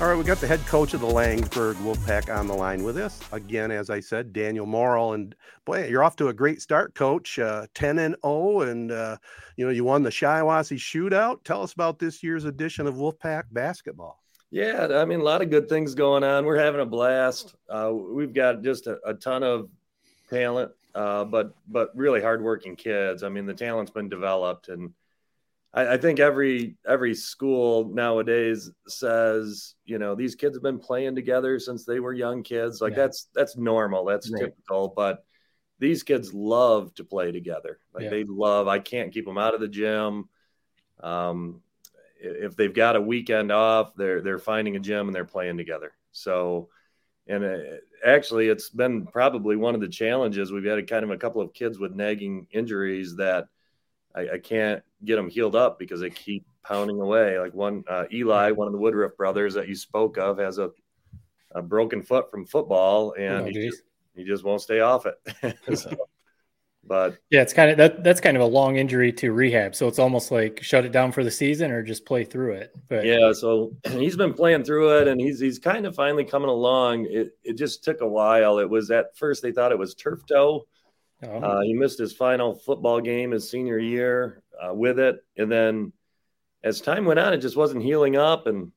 C: All right, we got the head coach of the Laingsburg Wolfpack on the line with us. Again, as I said, Daniel Morrill. And boy, you're off to a great start, coach. Uh, 10 and 0, and uh, you know, you won the Shiawassee shootout. Tell us about this year's edition of Wolfpack basketball.
L: Yeah, I mean, a lot of good things going on. We're having a blast. Uh, we've got just a, a ton of talent, uh, but but really hardworking kids. I mean, the talent's been developed, and I, I, think every every school nowadays says, you know, these kids have been playing together since they were young kids. Like yeah. that's that's normal, that's right. typical. But these kids love to play together. Like yeah. they love. I can't keep them out of the gym. Um, if they've got a weekend off, they're they're finding a gym and they're playing together. So, and uh, actually, it's been probably one of the challenges. We've had a, kind of a couple of kids with nagging injuries that I, I can't get them healed up because they keep pounding away. Like one uh, Eli, one of the Woodruff brothers that you spoke of, has a, a broken foot from football, and oh, he, just, he just won't stay off it. so, but
D: yeah, it's kind of that. That's kind of a long injury to rehab, so it's almost like shut it down for the season or just play through it. But
L: yeah, so he's been playing through it, and he's he's kind of finally coming along. It it just took a while. It was at first they thought it was turf toe Oh. Uh, he missed his final football game his senior year uh, with it, and then as time went on, it just wasn't healing up. And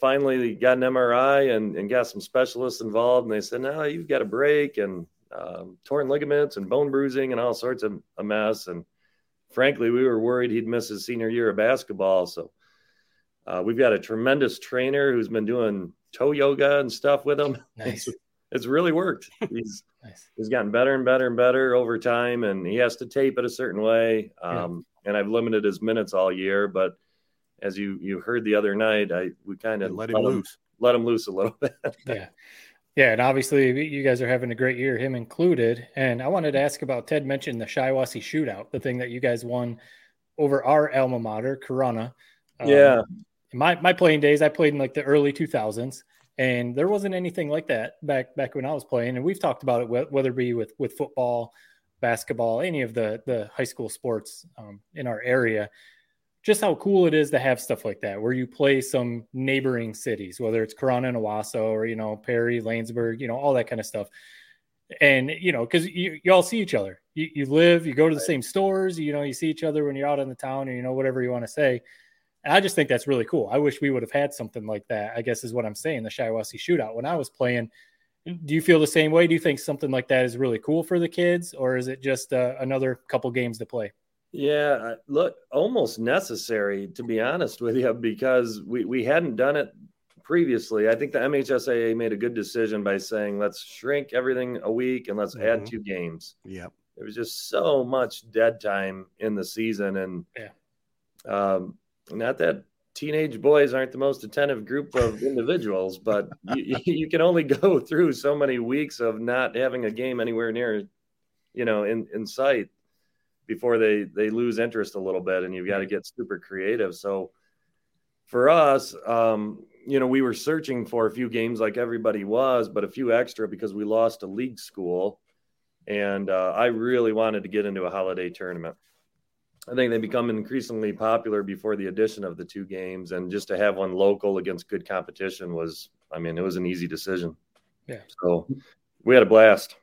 L: finally, he got an MRI and, and got some specialists involved, and they said, "No, you've got a break and um, torn ligaments and bone bruising and all sorts of a mess." And frankly, we were worried he'd miss his senior year of basketball. So uh, we've got a tremendous trainer who's been doing toe yoga and stuff with him.
D: Nice.
L: it's really worked. He's nice. he's gotten better and better and better over time, and he has to tape it a certain way. Um, yeah. And I've limited his minutes all year, but as you you heard the other night, I we kind of
C: let, let him loose,
L: let him loose a little bit.
D: yeah. Yeah, and obviously you guys are having a great year, him included. And I wanted to ask about Ted mentioned the Shiawassee shootout, the thing that you guys won over our alma mater, Corunna.
L: Um, yeah.
D: My my playing days, I played in like the early 2000s and there wasn't anything like that back back when I was playing. And we've talked about it whether it be with with football, basketball, any of the the high school sports um, in our area. Just how cool it is to have stuff like that, where you play some neighboring cities, whether it's Corunna and Owosso or you know Perry, Laingsburg, you know all that kind of stuff. And you know, because you, you all see each other, you, you live, you go to the same stores, you know, you see each other when you're out in the town, or you know whatever you want to say and I just think that's really cool. I wish we would have had something like that. I guess is what I'm saying. The Shiawassee shootout. When I was playing, do you feel the same way? Do you think something like that is really cool for the kids, or is it just uh, another couple games to play?
L: Yeah, look, almost necessary to be honest with you, because we we hadn't done it previously. I think the MHSAA made a good decision by saying let's shrink everything a week and let's mm-hmm. add two games.
C: Yep.
L: There was just so much dead time in the season, and
D: yeah.
L: Um, not that teenage boys aren't the most attentive group of individuals, but you, you, can only go through so many weeks of not having a game anywhere near, you know, in, in sight before they, they lose interest a little bit and you've got to get super creative. So for us, um, you know, we were searching for a few games like everybody was, but a few extra because we lost a league school. And uh, I really wanted to get into a holiday tournament. I think they become increasingly popular before the addition of the two games, and just to have one local against good competition was, I mean, it was an easy decision.
D: Yeah.
L: So we had a blast.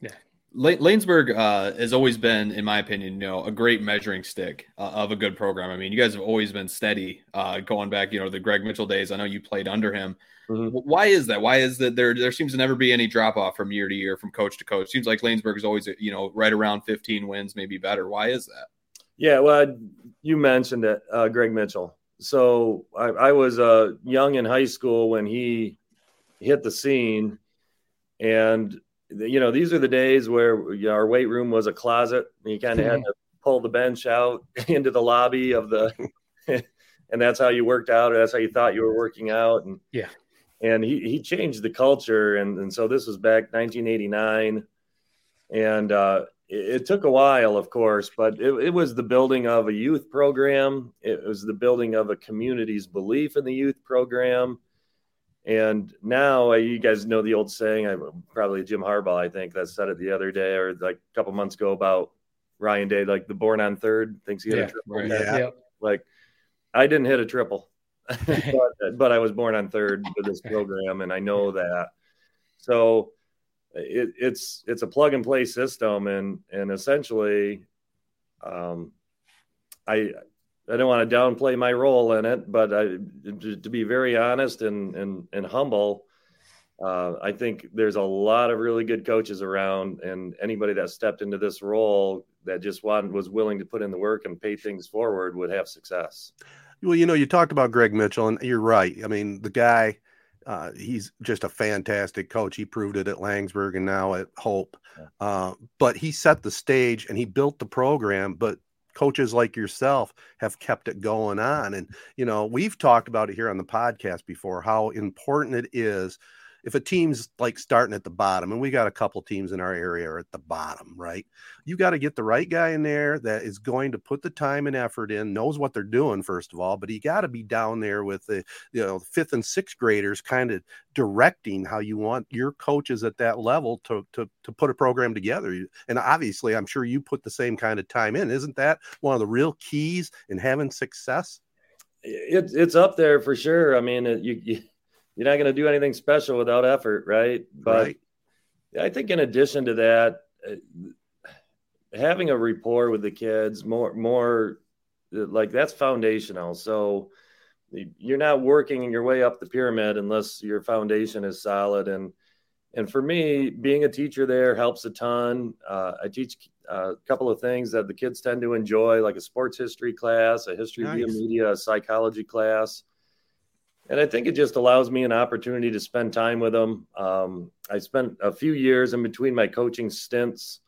D: Yeah.
E: Laingsburg uh, has always been, in my opinion, you know, a great measuring stick uh, of a good program. I mean, you guys have always been steady uh, going back, you know, the Greg Mitchell days. I know you played under him. Mm-hmm. Why is that? Why is that there? There seems to never be any drop off from year to year, from coach to coach. Seems like Laingsburg is always, you know, right around 15 wins, maybe better. Why is that?
L: Yeah, well, you mentioned it, uh, Greg Mitchell. So I, I was uh, young in high school when he hit the scene, and you know these are the days where you know, our weight room was a closet. You kind of had to pull the bench out into the lobby of the, and that's how you worked out, or that's how you thought you were working out. And
D: yeah,
L: and he he changed the culture, and and so this was back 1989, and uh, it, took a while, of course, but it, it, was the building of a youth program. It was the building of a community's belief in the youth program. And now uh, you guys know the old saying, I, probably Jim Harbaugh, I think, that said it the other day or like a couple months ago about Ryan Day, like the born on third thinks he hit yeah, a triple.
D: Right. Yeah.
L: Like I didn't hit a triple. but, but I was born on third for this program, and I know that. So it, it's it's a plug and play system, and and essentially, um, I I don't want to downplay my role in it, but I, to be very honest and and and humble, uh, I think there's a lot of really good coaches around, and anybody that stepped into this role that just wanted, was willing to put in the work and pay things forward would have success.
C: Well, you know, you talked about Greg Mitchell, and you're right. I mean, the guy, uh, he's just a fantastic coach. He proved it at Laingsburg and now at Hope. Uh, but he set the stage and he built the program. But coaches like yourself have kept it going on. And, you know, we've talked about it here on the podcast before how important it is if a team's like starting at the bottom, and we got a couple teams in our area are at the bottom, right? You got to get the right guy in there that is going to put the time and effort in, knows what they're doing, first of all, but you got to be down there with the you know fifth and sixth graders kind of directing how you want your coaches at that level to to to put a program together. And obviously, I'm sure you put the same kind of time in. Isn't that one of the real keys in having success?
L: It, it's up there for sure. I mean, you, you you're not going to do anything special without effort, right? But right. I think in addition to that, uh, having a rapport with the kids more more like that's foundational. So you're not working your way up the pyramid unless your foundation is solid and and for me being a teacher there helps a ton uh, i teach uh, a couple of things that the kids tend to enjoy like a sports history class a history nice. via media a psychology class and I think it just allows me an opportunity to spend time with them. Um, I spent a few years in between my coaching stints.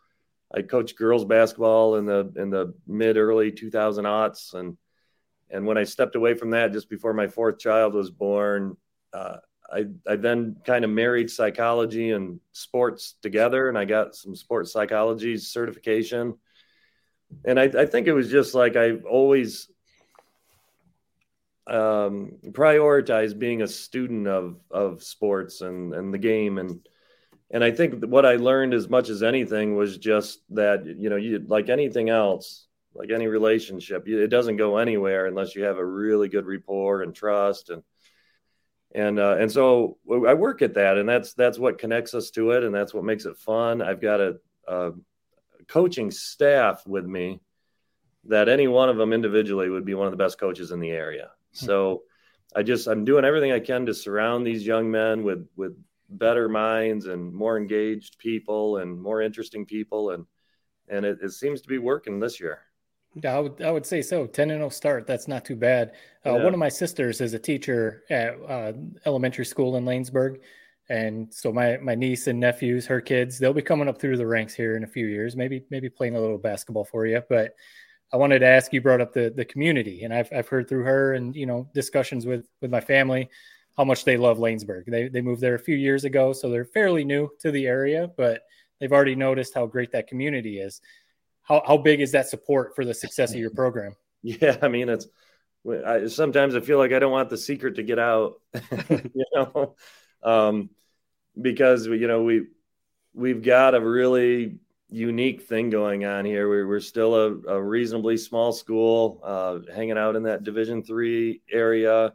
L: I coached girls basketball in the in the mid early 2000 aughts, and and when I stepped away from that just before my fourth child was born, uh, I I then kind of married psychology and sports together, and I got some sports psychology certification. And I, I think it was just like I've always um, prioritize being a student of of sports and and the game and and I think what I learned as much as anything was just that you know you like anything else like any relationship it doesn't go anywhere unless you have a really good rapport and trust and and uh, and so I work at that and that's that's what connects us to it and that's what makes it fun I've got a, a coaching staff with me that any one of them individually would be one of the best coaches in the area. So I just I'm doing everything I can to surround these young men with with better minds and more engaged people and more interesting people and and it, it seems to be working this year.
D: Yeah, I would I would say so. Ten and zero oh start. That's not too bad. Uh, yeah. One of my sisters is a teacher at uh, elementary school in Laingsburg, and so my my niece and nephews, her kids, they'll be coming up through the ranks here in a few years. Maybe maybe playing a little basketball for you, but I wanted to ask you brought up the the community, and I've I've heard through her and you know discussions with with my family how much they love Laingsburg. They they moved there a few years ago, so they're fairly new to the area, but they've already noticed how great that community is. How how big is that support for the success of your program?
L: Yeah, I mean it's I, sometimes I feel like I don't want the secret to get out, you know, um, because you know we we've got a really unique thing going on here. We're, we're still a, a reasonably small school, uh, hanging out in that Division three area.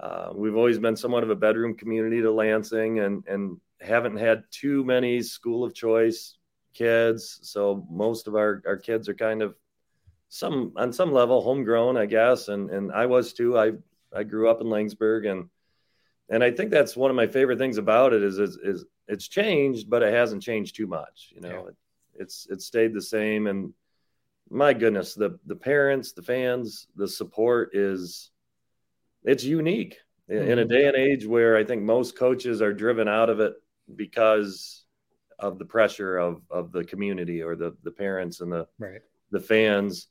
L: Uh, we've always been somewhat of a bedroom community to Lansing, and and haven't had too many school of choice kids. So most of our, our kids are kind of some on some level homegrown, I guess. And and I was too. I I grew up in Laingsburg, and and I think that's one of my favorite things about it is is, is it's changed, but it hasn't changed too much. You know, yeah. it, it's it's stayed the same. And my goodness, the the parents, the fans, the support is it's unique mm-hmm. in a mm-hmm. day and age where I think most coaches are driven out of it because of the pressure of of the community or the the parents and the
D: right.
L: the fans.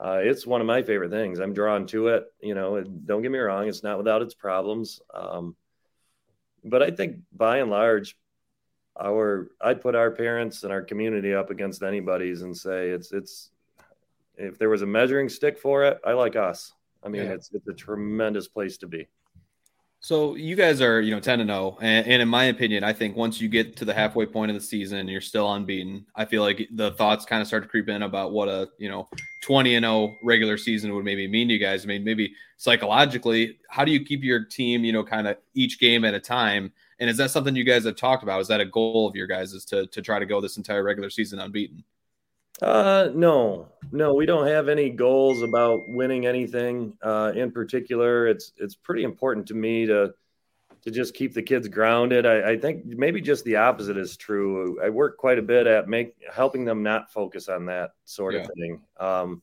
L: Uh, it's one of my favorite things. I'm drawn to it. You know, don't get me wrong; it's not without its problems. Um, but I think by and large, our I'd put our parents and our community up against anybody's and say it's it's if there was a measuring stick for it, I like us. I mean, yeah. it's it's a tremendous place to be.
E: So you guys are, you know, 10 and 0. And, and, in my opinion, I think once you get to the halfway point of the season and you're still unbeaten, I feel like the thoughts kind of start to creep in about what a, you know, 20 and 0 regular season would maybe mean to you guys. I mean, maybe psychologically, how do you keep your team, you know, kind of each game at a time? And is that something you guys have talked about? Is that a goal of your guys is to to try to go this entire regular season unbeaten?
L: Uh, no, no, we don't have any goals about winning anything uh, in particular. It's it's pretty important to me to to just keep the kids grounded. I, I think maybe just the opposite is true. I work quite a bit at make helping them not focus on that sort yeah. of thing. Um,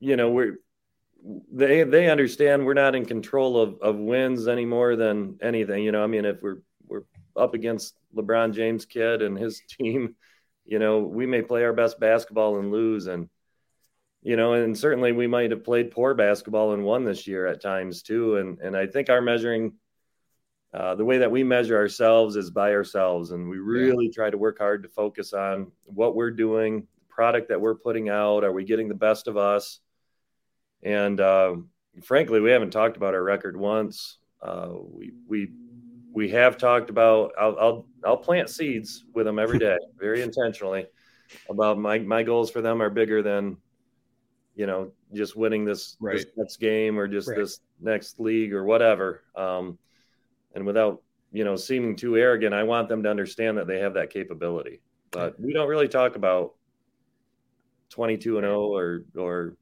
L: you know, we're they they understand we're not in control of of wins any more than anything. You know, I mean, if we're we're up against LeBron James kid and his team you know, we may play our best basketball and lose, and you know, and certainly we might have played poor basketball and won this year at times too. And and I think our measuring, uh, the way that we measure ourselves is by ourselves, and we really yeah. try to work hard to focus on what we're doing, product that we're putting out. Are we getting the best of us? And uh, frankly, we haven't talked about our record once. Uh, we we we have talked about I'll, I'll I'll plant seeds with them every day, very intentionally. About my my goals for them are bigger than, you know, just winning this, right. this next game or just right. this next league or whatever. Um, and without you know seeming too arrogant, I want them to understand that they have that capability. But we don't really talk about twenty two and zero oh or or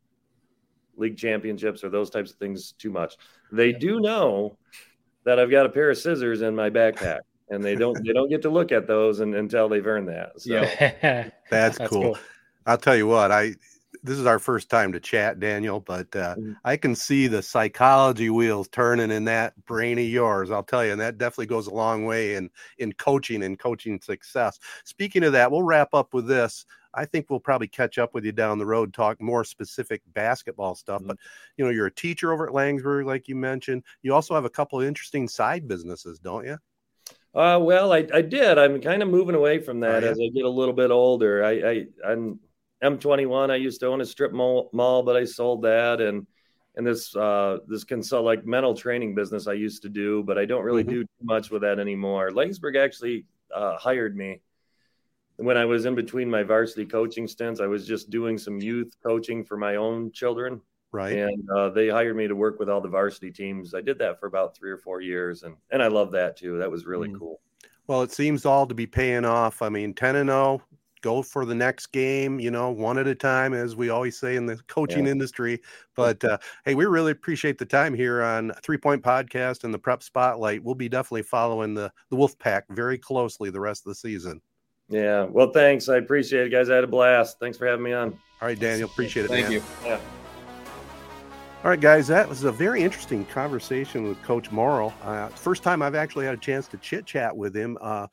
L: league championships or those types of things too much. They do know that I've got a pair of scissors in my backpack. And they don't they don't get to look at those and, until they've earned that. So
C: yeah. that's, that's cool. cool. I'll tell you what, I this is our first time to chat, Daniel, but uh, mm-hmm. I can see the psychology wheels turning in that brain of yours. I'll tell you, and that definitely goes a long way in in coaching and coaching success. Speaking of that, we'll wrap up with this. I think we'll probably catch up with you down the road, talk more specific basketball stuff. Mm-hmm. But you know, you're a teacher over at Laingsburg, like you mentioned. You also have a couple of interesting side businesses, don't you?
L: Uh, well, I, I did. I'm kind of moving away from that oh, yeah. as I get a little bit older. I, I I'm M21. I used to own a strip mall, mall but I sold that and and this uh, this consult like mental training business I used to do, but I don't really mm-hmm. do too much with that anymore. Laingsburg actually uh, hired me when I was in between my varsity coaching stints, I was just doing some youth coaching for my own children.
C: Right.
L: And uh, they hired me to work with all the varsity teams. I did that for about three or four years, and and I love that too. That was really mm. cool.
C: Well, it seems all to be paying off. I mean, ten and zero. Oh, go for the next game, you know, one at a time, as we always say in the coaching yeah. industry. But uh, hey, we really appreciate the time here on Three Point Podcast and the Prep Spotlight. We'll be definitely following the the Wolf Pack very closely the rest of the season.
L: Yeah. Well, thanks. I appreciate it, guys. I had a blast. Thanks for having me on.
C: All right, Daniel. Appreciate it.
E: Thank
C: man.
E: you.
L: Yeah.
C: All right, guys. That was a very interesting conversation with Coach Morrill. Uh, first time I've actually had a chance to chit chat with him. Uh,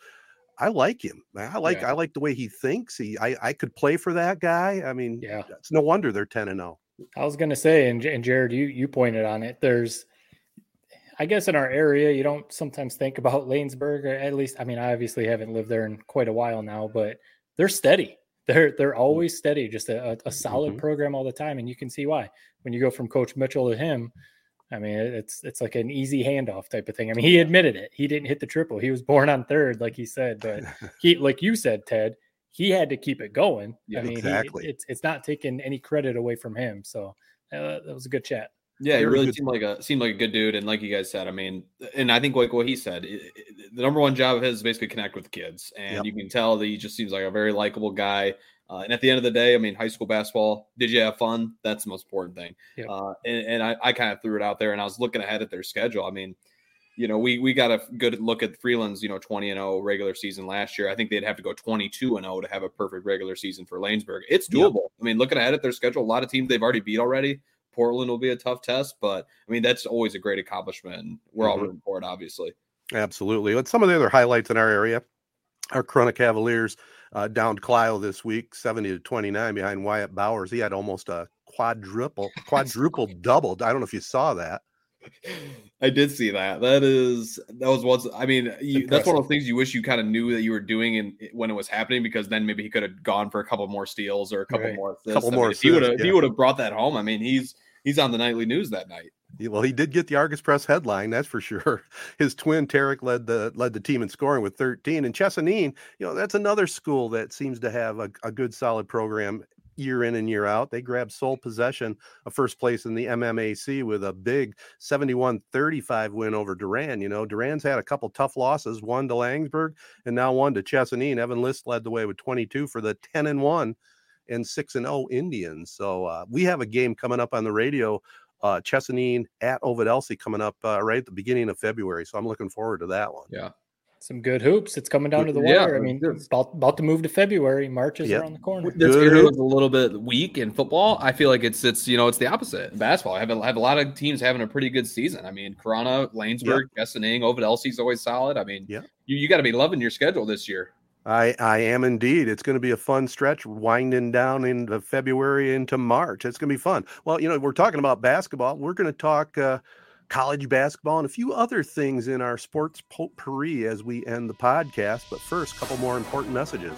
C: I like him. I like yeah. I like the way he thinks. He I, I could play for that guy. I mean, yeah, it's no wonder they're ten and zero.
D: Oh. I was going to say, and, and Jared, you you pointed on it. There's I guess in our area, you don't sometimes think about Laingsburg. at least, I mean, I obviously haven't lived there in quite a while now, but they're steady. They're they're mm. always steady, just a, a solid mm-hmm. program all the time, and you can see why. When you go from Coach Mitchell to him, I mean, it's it's like an easy handoff type of thing. I mean, he admitted it. He didn't hit the triple. He was born on third, like he said, but he, like you said, Ted, he had to keep it going.
C: Yeah,
D: I mean,
C: exactly.
D: He, it's it's not taking any credit away from him. So uh, that was a good chat.
E: Yeah, he really seemed like a seemed like a good dude, and like you guys said, I mean, and I think like what he said, it, it, the number one job of his is basically connect with kids, and yep. you can tell that he just seems like a very likable guy. Uh, and at the end of the day, I mean, high school basketball, did you have fun? That's the most important thing. Yep. Uh, and, and I, I kind of threw it out there, and I was looking ahead at their schedule. I mean, you know, we we got a good look at Freeland's, you know, 20 and 0 regular season last year. I think they'd have to go 22 and 0 to have a perfect regular season for Laingsburg. It's doable. Yep. I mean, looking ahead at their schedule, a lot of teams they've already beat already. Portland will be a tough test, but I mean that's always a great accomplishment. We're mm-hmm. all rooting for it, obviously.
C: Absolutely. And some of the other highlights in our area, our Corunna Cavaliers uh, downed Clio this week, seventy to twenty nine behind Wyatt Bowers. He had almost a quadruple, quadruple doubled. I don't know if you saw that.
E: I did see that. That is that was once. I mean, you, that's one of those things you wish you kind of knew that you were doing and when it was happening because then maybe he could have gone for a couple more steals or a couple right. more.
C: A couple more.
E: Mean, if he would have, yeah. if he would have brought that home. I mean, he's he's on the nightly news that night.
C: Well, he did get the Argus Press headline, that's for sure. His twin Tarek led the led the team in scoring with 13, and Chesaning, you know, that's another school that seems to have a, a good, solid program year in and year out. They grabbed sole possession of first place in the MMAC with a big 71-35 win over Durand. You know, Durand's had a couple tough losses, one to Laingsburg and now one to Chesaning. Evan List led the way with 22 for the 10 and 1 and 6 and 0 Indians. So uh, we have a game coming up on the radio uh, Chesaning at Ovid Elsie coming up uh, right at the beginning of February. So I'm looking forward to that one.
E: Yeah.
D: Some good hoops. It's coming down to the wire. I mean, it's about, about to move to February. March is
C: Yeah.
D: around the corner.
E: This area was a little bit weak in football. I feel like it's it's you know it's the opposite in basketball. I have a, I have a lot of teams having a pretty good season. I mean, Corunna, Laingsburg, Chesaning, Ovid Elsie's always solid. I mean,
C: Yeah.
E: you, you got to be loving your schedule this year.
C: I I am indeed. It's going to be a fun stretch winding down into February into March. It's going to be fun. Well, you know, we're talking about basketball. We're going to talk uh, college basketball and a few other things in our sports potpourri as we end the podcast. But first, a couple more important messages.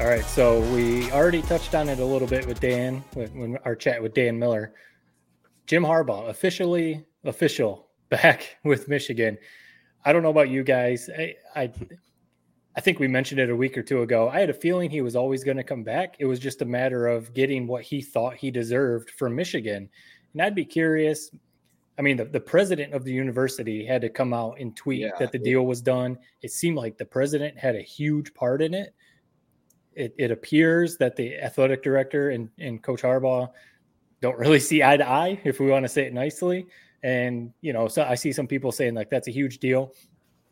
D: All right, so we already touched on it a little bit with Dan when, when our chat with Dan Miller. Jim Harbaugh officially official back with Michigan. I don't know about you guys. I, I I think we mentioned it a week or two ago. I had a feeling he was always going to come back. It was just a matter of getting what he thought he deserved from Michigan. And I'd be curious. I mean, the, the president of the university had to come out and tweet
E: Yeah.
D: that the deal was done. It seemed like the president had a huge part in it it, it appears that the athletic director and, and coach harbaugh don't really see eye to eye if we want to say it nicely. And you know so i see some people saying like that's a huge deal.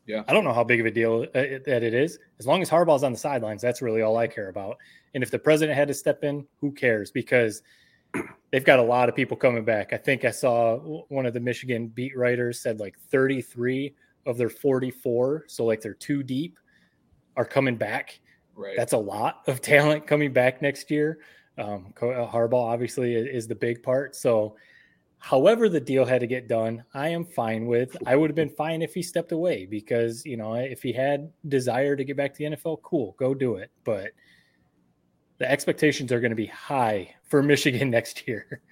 E: Yeah.
D: i don't know how big of a deal uh, that it is. As long as harbaugh's on the sidelines that's really all i care about. And if the president had to step in who cares? Because they've got a lot of people coming back. I think i saw one of the michigan beat writers said like 33 of their 44 so like they're too deep are coming back
E: Right.
D: that's a lot of talent coming back next year. Um, uh, Harbaugh obviously is the big part. So, however the deal had to get done, I am fine with. I would have been fine if he stepped away because you know if he had desire to get back to the NFL, cool, go do it. But the expectations are going to be high for Michigan next year.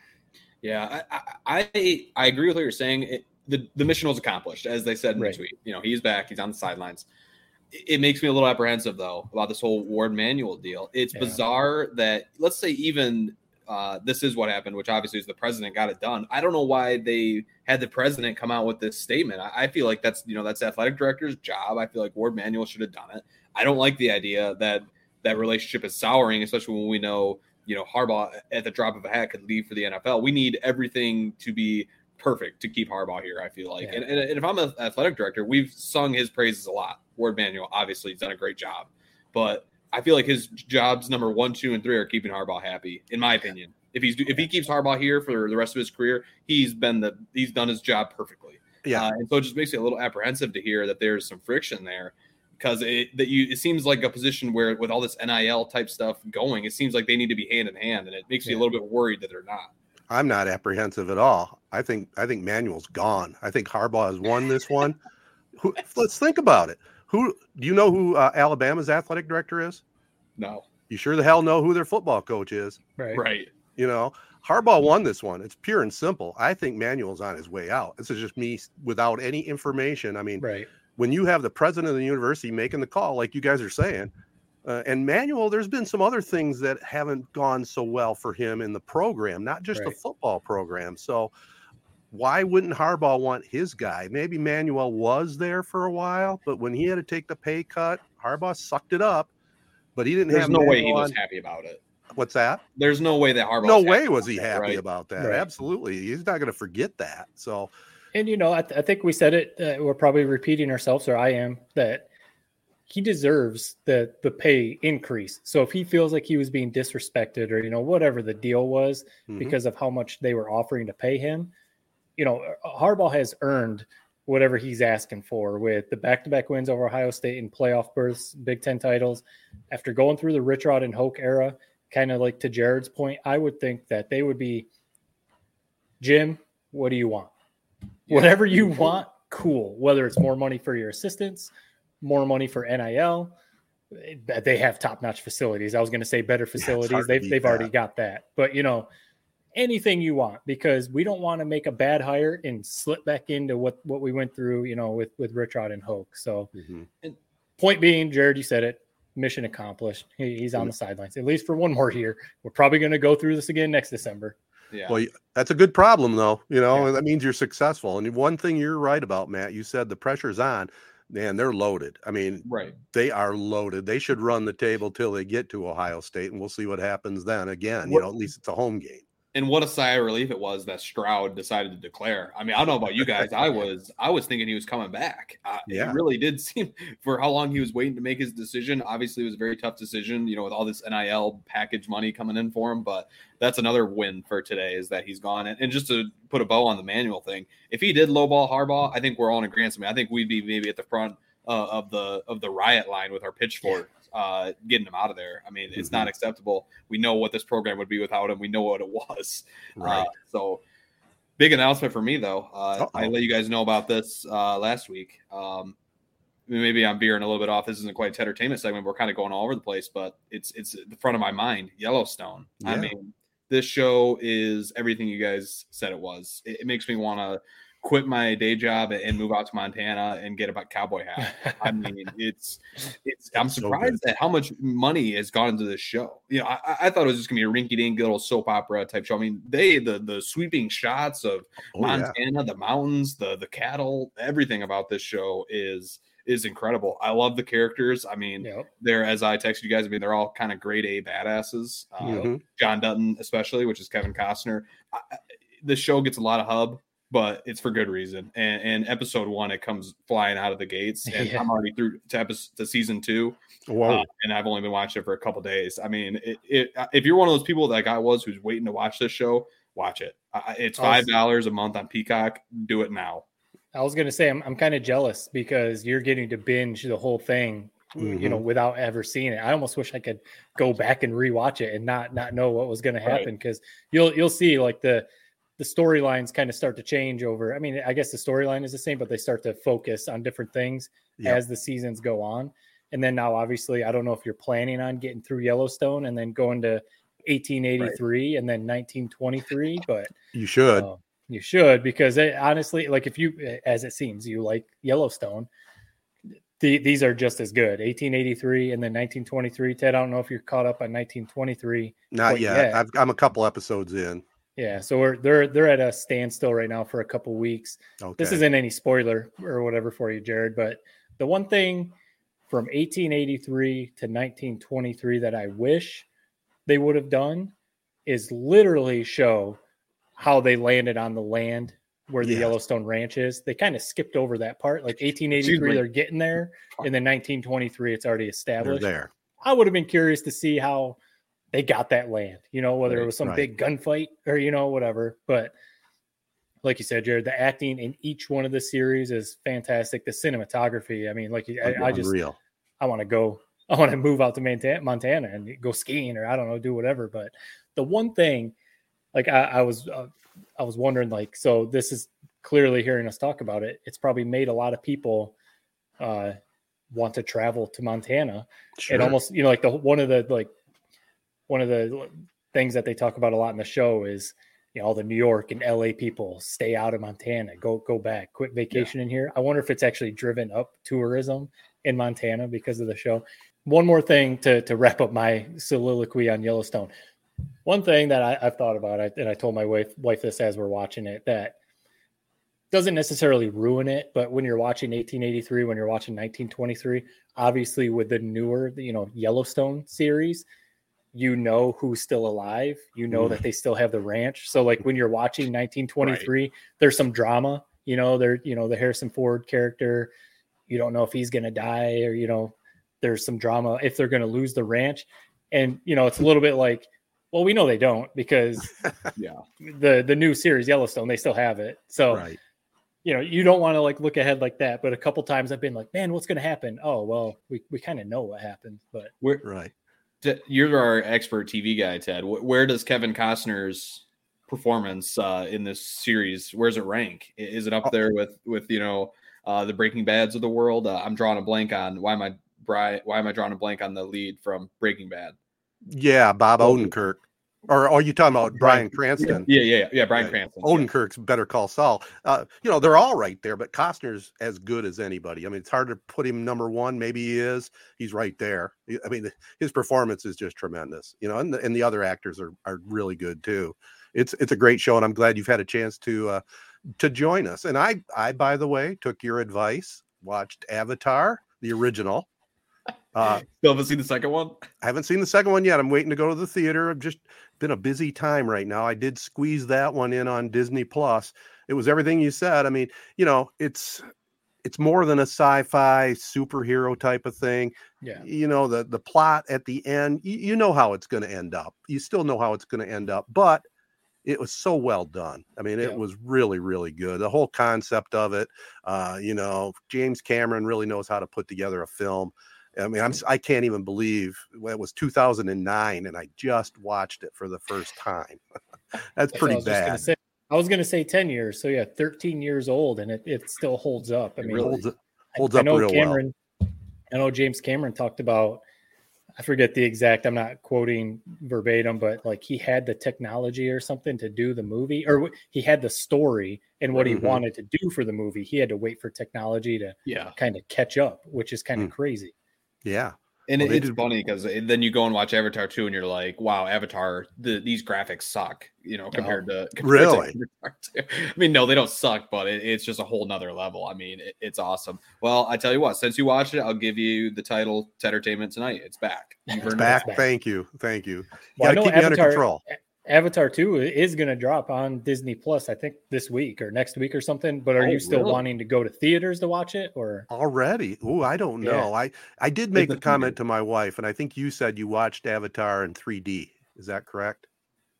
E: Yeah, I I, I, I agree with what you're saying. It, the the mission was accomplished, as they said in
D: Right.
E: the tweet. You know, he's back. He's on the sidelines. It, makes me a little apprehensive though about this whole Warde Manuel deal. It's
D: Yeah.
E: bizarre that let's say even uh, this is what happened, which obviously is the president got it done. I don't know why they had the president come out with this statement. I, I feel like that's you know that's the athletic director's job. I feel like Warde Manuel should have done it. I don't like the idea that that relationship is souring, especially when we know you know Harbaugh at the drop of a hat could leave for the NFL. We need everything to be perfect to keep Harbaugh here. I feel like,
D: Yeah.
E: and, and, and if I'm an athletic director, we've sung his praises a lot. Warde Manuel obviously has done a great job, but I feel like his jobs number one, two, and three are keeping Harbaugh happy, in my opinion. If he's if he keeps Harbaugh here for the rest of his career, he's been the he's done his job perfectly.
C: Yeah.
E: Uh, and so it just makes me a little apprehensive to hear that there's some friction there because it that you it seems like a position where with all this NIL type stuff going, it seems like they need to be hand in hand, and it makes me a little bit worried that they're not.
C: I'm not apprehensive at all. I think I think Manuel's gone. I think Harbaugh has won this one. let's think about it. Who do you know who uh, Alabama's athletic director is?
E: No,
C: You sure the hell know who their football coach is.
D: Right.
E: right?
C: You know, Harbaugh won this one. It's pure and simple. I think Manuel's on his way out. This is just me without any information. I mean,
D: Right.
C: when you have the president of the university making the call, like you guys are saying, uh, and Manuel, there's been some other things that haven't gone so well for him in the program, not just the football program. So, why wouldn't Harbaugh want his guy? Maybe Manuel was there for a while, but when he had to take the pay cut, Harbaugh sucked it up. But he didn't
E: There's
C: have
E: no way he
C: Manuel
E: was
C: on-
E: happy about it.
C: What's that?
E: There's no way that Harbaugh.
C: no
E: was
C: way was he
E: that,
C: happy
E: right?
C: about that.
D: Right.
C: Absolutely, he's not going to forget that. So,
D: And you know, I, th- I think we said it. Uh, we're probably repeating ourselves, or I am. That he deserves the the pay increase. So if he feels like he was being disrespected or you know whatever the deal was
C: Mhm.
D: because of how much they were offering to pay him, you know Harbaugh has earned whatever he's asking for with the back-to-back wins over Ohio State and playoff berths, Big Ten titles. After going through the Rich Rod and Hoke era, kind of like to Jared's point, I would think that they would be, Jim, what do you want? Whatever you want, cool. Whether it's more money for your assistants, more money for NIL, eh, they have top-notch facilities. I was going to say better facilities.
C: to
D: they've they've already got that, but you know anything you want because we don't want to make a bad hire and slip back into what what we went through, you know, with with Rich Rod and Hoke. So,
C: Mm-hmm.
D: point being, Jared, you said it. Mission accomplished. He, he's on the sidelines at least for one more year. We're probably going to go through this again next December.
E: Yeah.
C: Well, that's a good problem, though. You know, that means you're successful. And one thing you're right about, Matt, you said the pressure's on. Man, they're loaded. I mean,
E: Right.
C: they are loaded. They should run the table till they get to Ohio State, and we'll see what happens then. Again, you
E: What-
C: know, at least it's a home game.
E: And what a sigh of relief it was that Stroud decided to declare. I mean, I don't know about you guys. I was I was thinking he was coming back. Uh,
C: Yeah.
E: It really did seem for how long he was waiting to make his decision. Obviously, it was a very tough decision, you know, with all this NIL package money coming in for him. But that's another win for today is that he's gone. And, and just to put a bow on the Manuel thing, if he did lowball Harbaugh, I think we're all in agreement. I, mean, I think we'd be maybe at the front uh, of the of the riot line with our pitchfork. Uh, getting him out of there. I mean, it's not acceptable. We know what this program would be without him. We know what it was.
C: Right.
E: Uh, so big announcement for me though. Uh, I let you guys know about this uh, last week. Um, maybe I'm veering a little bit off. This isn't quite a entertainment segment. We're kind of going all over the place, but it's it's the front of my mind. Yellowstone. I mean, this show is everything you guys said it was. It, it makes me want to quit my day job and move out to Montana and get a cowboy hat. I mean, it's it's. I'm
C: So
E: surprised at how much money has gone into this show. You know, I, I- thought it was just gonna be a rinky-dink little soap opera type show. I mean, they the the sweeping shots of
C: Oh, yeah.
E: Montana, the mountains, the the cattle, everything about this show is is incredible. I love the characters. I mean, they're as I texted you guys. I mean, they're all kind of grade A badasses. Uh,
C: Mhm.
E: John Dutton, especially, which is Kevin Costner. I- the show gets a lot of hub, but it's for good reason. And, and episode one, it comes flying out of the gates, and
D: Yeah.
E: I'm already through to, episode, to season two.
C: Whoa.
E: Uh, and I've only been watching it for a couple days. I mean, it, it, if you're one of those people like I was who's waiting to watch this show, watch it. Uh, it's five dollars a month on Peacock. Do it now.
D: I was gonna say I'm I'm kind of jealous because you're getting to binge the whole thing, you know,
E: Mhm.
D: without ever seeing it. I almost wish I could go back and rewatch it and not not know what was gonna happen because you'll you'll see like the the storylines kind of start to change over. I mean, I guess the storyline is the same, but they start to focus on different things
C: Yep.
D: as the seasons go on. And then now, obviously, I don't know if you're planning on getting through Yellowstone and then going to 1883 and then 1923, but
C: You should.
D: um, you should because it, honestly, like if you, as it seems, you like Yellowstone. The, these are just as good. 1883 and then 1923. Ted, I don't know if you're caught up on 1923.
C: Not
D: quite
C: yet. I've, I'm a couple episodes in.
D: Yeah, so we're they're they're at a standstill right now for a couple weeks. This isn't any spoiler or whatever for you, Jared, but the one thing from 1883 to 1923 that I wish they would have done is literally show how they landed on the land where the
C: Yes.
D: Yellowstone Ranch is. They kind of skipped over that part. Like 1883, they're getting there, and then 1923, it's already
C: They're
D: established.
C: there.
D: I would have been curious to see how they got that land, you know, whether it was some
C: right.
D: big gunfight or, you know, whatever. But like you said, Jared, the acting in each one of the series is fantastic. The cinematography, I mean, like I, I just,
C: Unreal.
D: I want to go, I want to move out to Montana, Montana and go skiing or I don't know, do whatever. But the one thing, like I, I was, uh, I was wondering, like, so this is clearly hearing us talk about it. It's probably made a lot of people uh, want to travel to Montana.
C: Sure.
D: It almost, you know, like the one of the like one of the things that they talk about a lot in the show is you know all the New York and LA people stay out of Montana, go go back, quit vacation in here. I wonder if it's actually driven up tourism in Montana because of the show. One more thing to to wrap up my soliloquy on Yellowstone. One thing that I, I've thought about, I, and I told my wife wife this as we're watching it, that doesn't necessarily ruin it, but when you're watching 1883, when you're watching 1923, obviously with the newer, you know, Yellowstone series, you know who's still alive. You know
C: Mm.
D: that they still have the ranch. So like when you're watching 1923, there's some drama. You know, there, you know, the Harrison Ford character. You don't know if he's gonna die or you know there's some drama if they're going to lose the ranch. And you know, it's a little bit like, well, we know they don't because
E: yeah,
D: the the new series Yellowstone they still have it. So
C: Right.
D: you know, you don't want to like look ahead like that. But a couple times I've been like, man, what's going to happen? Oh, well, we we kind of know what happened, but
E: we're
C: right.
E: T- You're our expert TV guy, Ted. Where does Kevin Costner's performance uh, in this series? Where's it rank? Is it up there with with you know uh, the Breaking Bad's of the world? Uh, I'm drawing a blank on why am I why am I drawing a blank on the lead from Breaking Bad?
C: Yeah, Bob Odenkirk. Or are you talking about Bryan Cranston?
E: Yeah, yeah, yeah. Bryan Cranston.
C: Odenkirk's Better Call Saul. Uh, you know, they're all right there, but Costner's as good as anybody. I mean, it's hard to put him number one. Maybe he is. He's right there. I mean, his performance is just tremendous. You know, and the, and the other actors are are really good too. It's it's a great show, and I'm glad you've had a chance to uh, to join us. And I I by the way took your advice, watched Avatar, the original. Uh,
E: Still haven't seen the second one.
C: I haven't seen the second one yet. I'm waiting to go to the theater. I'm just been a busy time right now. I did squeeze that one in on Disney Plus. It was everything you said. I mean, you know, it's it's more than a sci-fi superhero type of thing.
D: Yeah.
C: You know, the the plot at the end, you, you know how it's going to end up. You still know how it's going to end up, but it was so well done. I mean, it
D: Yeah.
C: was really, really good. The whole concept of it, uh, you know, James Cameron really knows how to put together a film. I mean, I'm I can't even believe well, it was 2009, and I just watched it for the first time. That's
D: I
C: pretty
D: gonna
C: bad.
D: say- I was going to say 10 years. So, yeah, 13 years old, and it, it still holds up. I
C: It
D: mean,
C: holds up-
D: I-
C: holds
D: I know
C: real well.
D: Cameron, I know James Cameron talked about, I forget the exact, I'm not quoting verbatim, but like he had the technology or something to do the movie, or he had the story and what
C: Mhm.
D: he wanted to do for the movie. He had to wait for technology to
E: Yeah.
D: kind of catch up, which is kind of crazy.
C: Yeah.
E: And
C: Well,
E: it, it's
C: did-
E: funny because eh, then you go and watch Avatar 2 and you're like, wow, Avatar, the, these graphics suck, you know, compared to compared to
C: Really?
E: Avatar 2. I mean, no, they don't suck, but it, it's just a whole nother level. I mean, it, it's awesome. Well, I tell you what, since you watched it, I'll give you the title Entertainment Tonight. It's back. You've earned it.
C: Back. Thank you. Thank you. You
D: Well,
C: got to
D: know
C: keep me under control.
D: Avatar 2 is going to drop on Disney Plus, I think this week or next week or something. But are
C: Oh,
D: you still
C: really?
D: wanting to go to theaters to watch it or?
C: Already? Oh, I don't
D: Yeah.
C: know. I I did make
D: a
C: the comment to my wife, and I think you said you watched Avatar in 3D. Is that correct?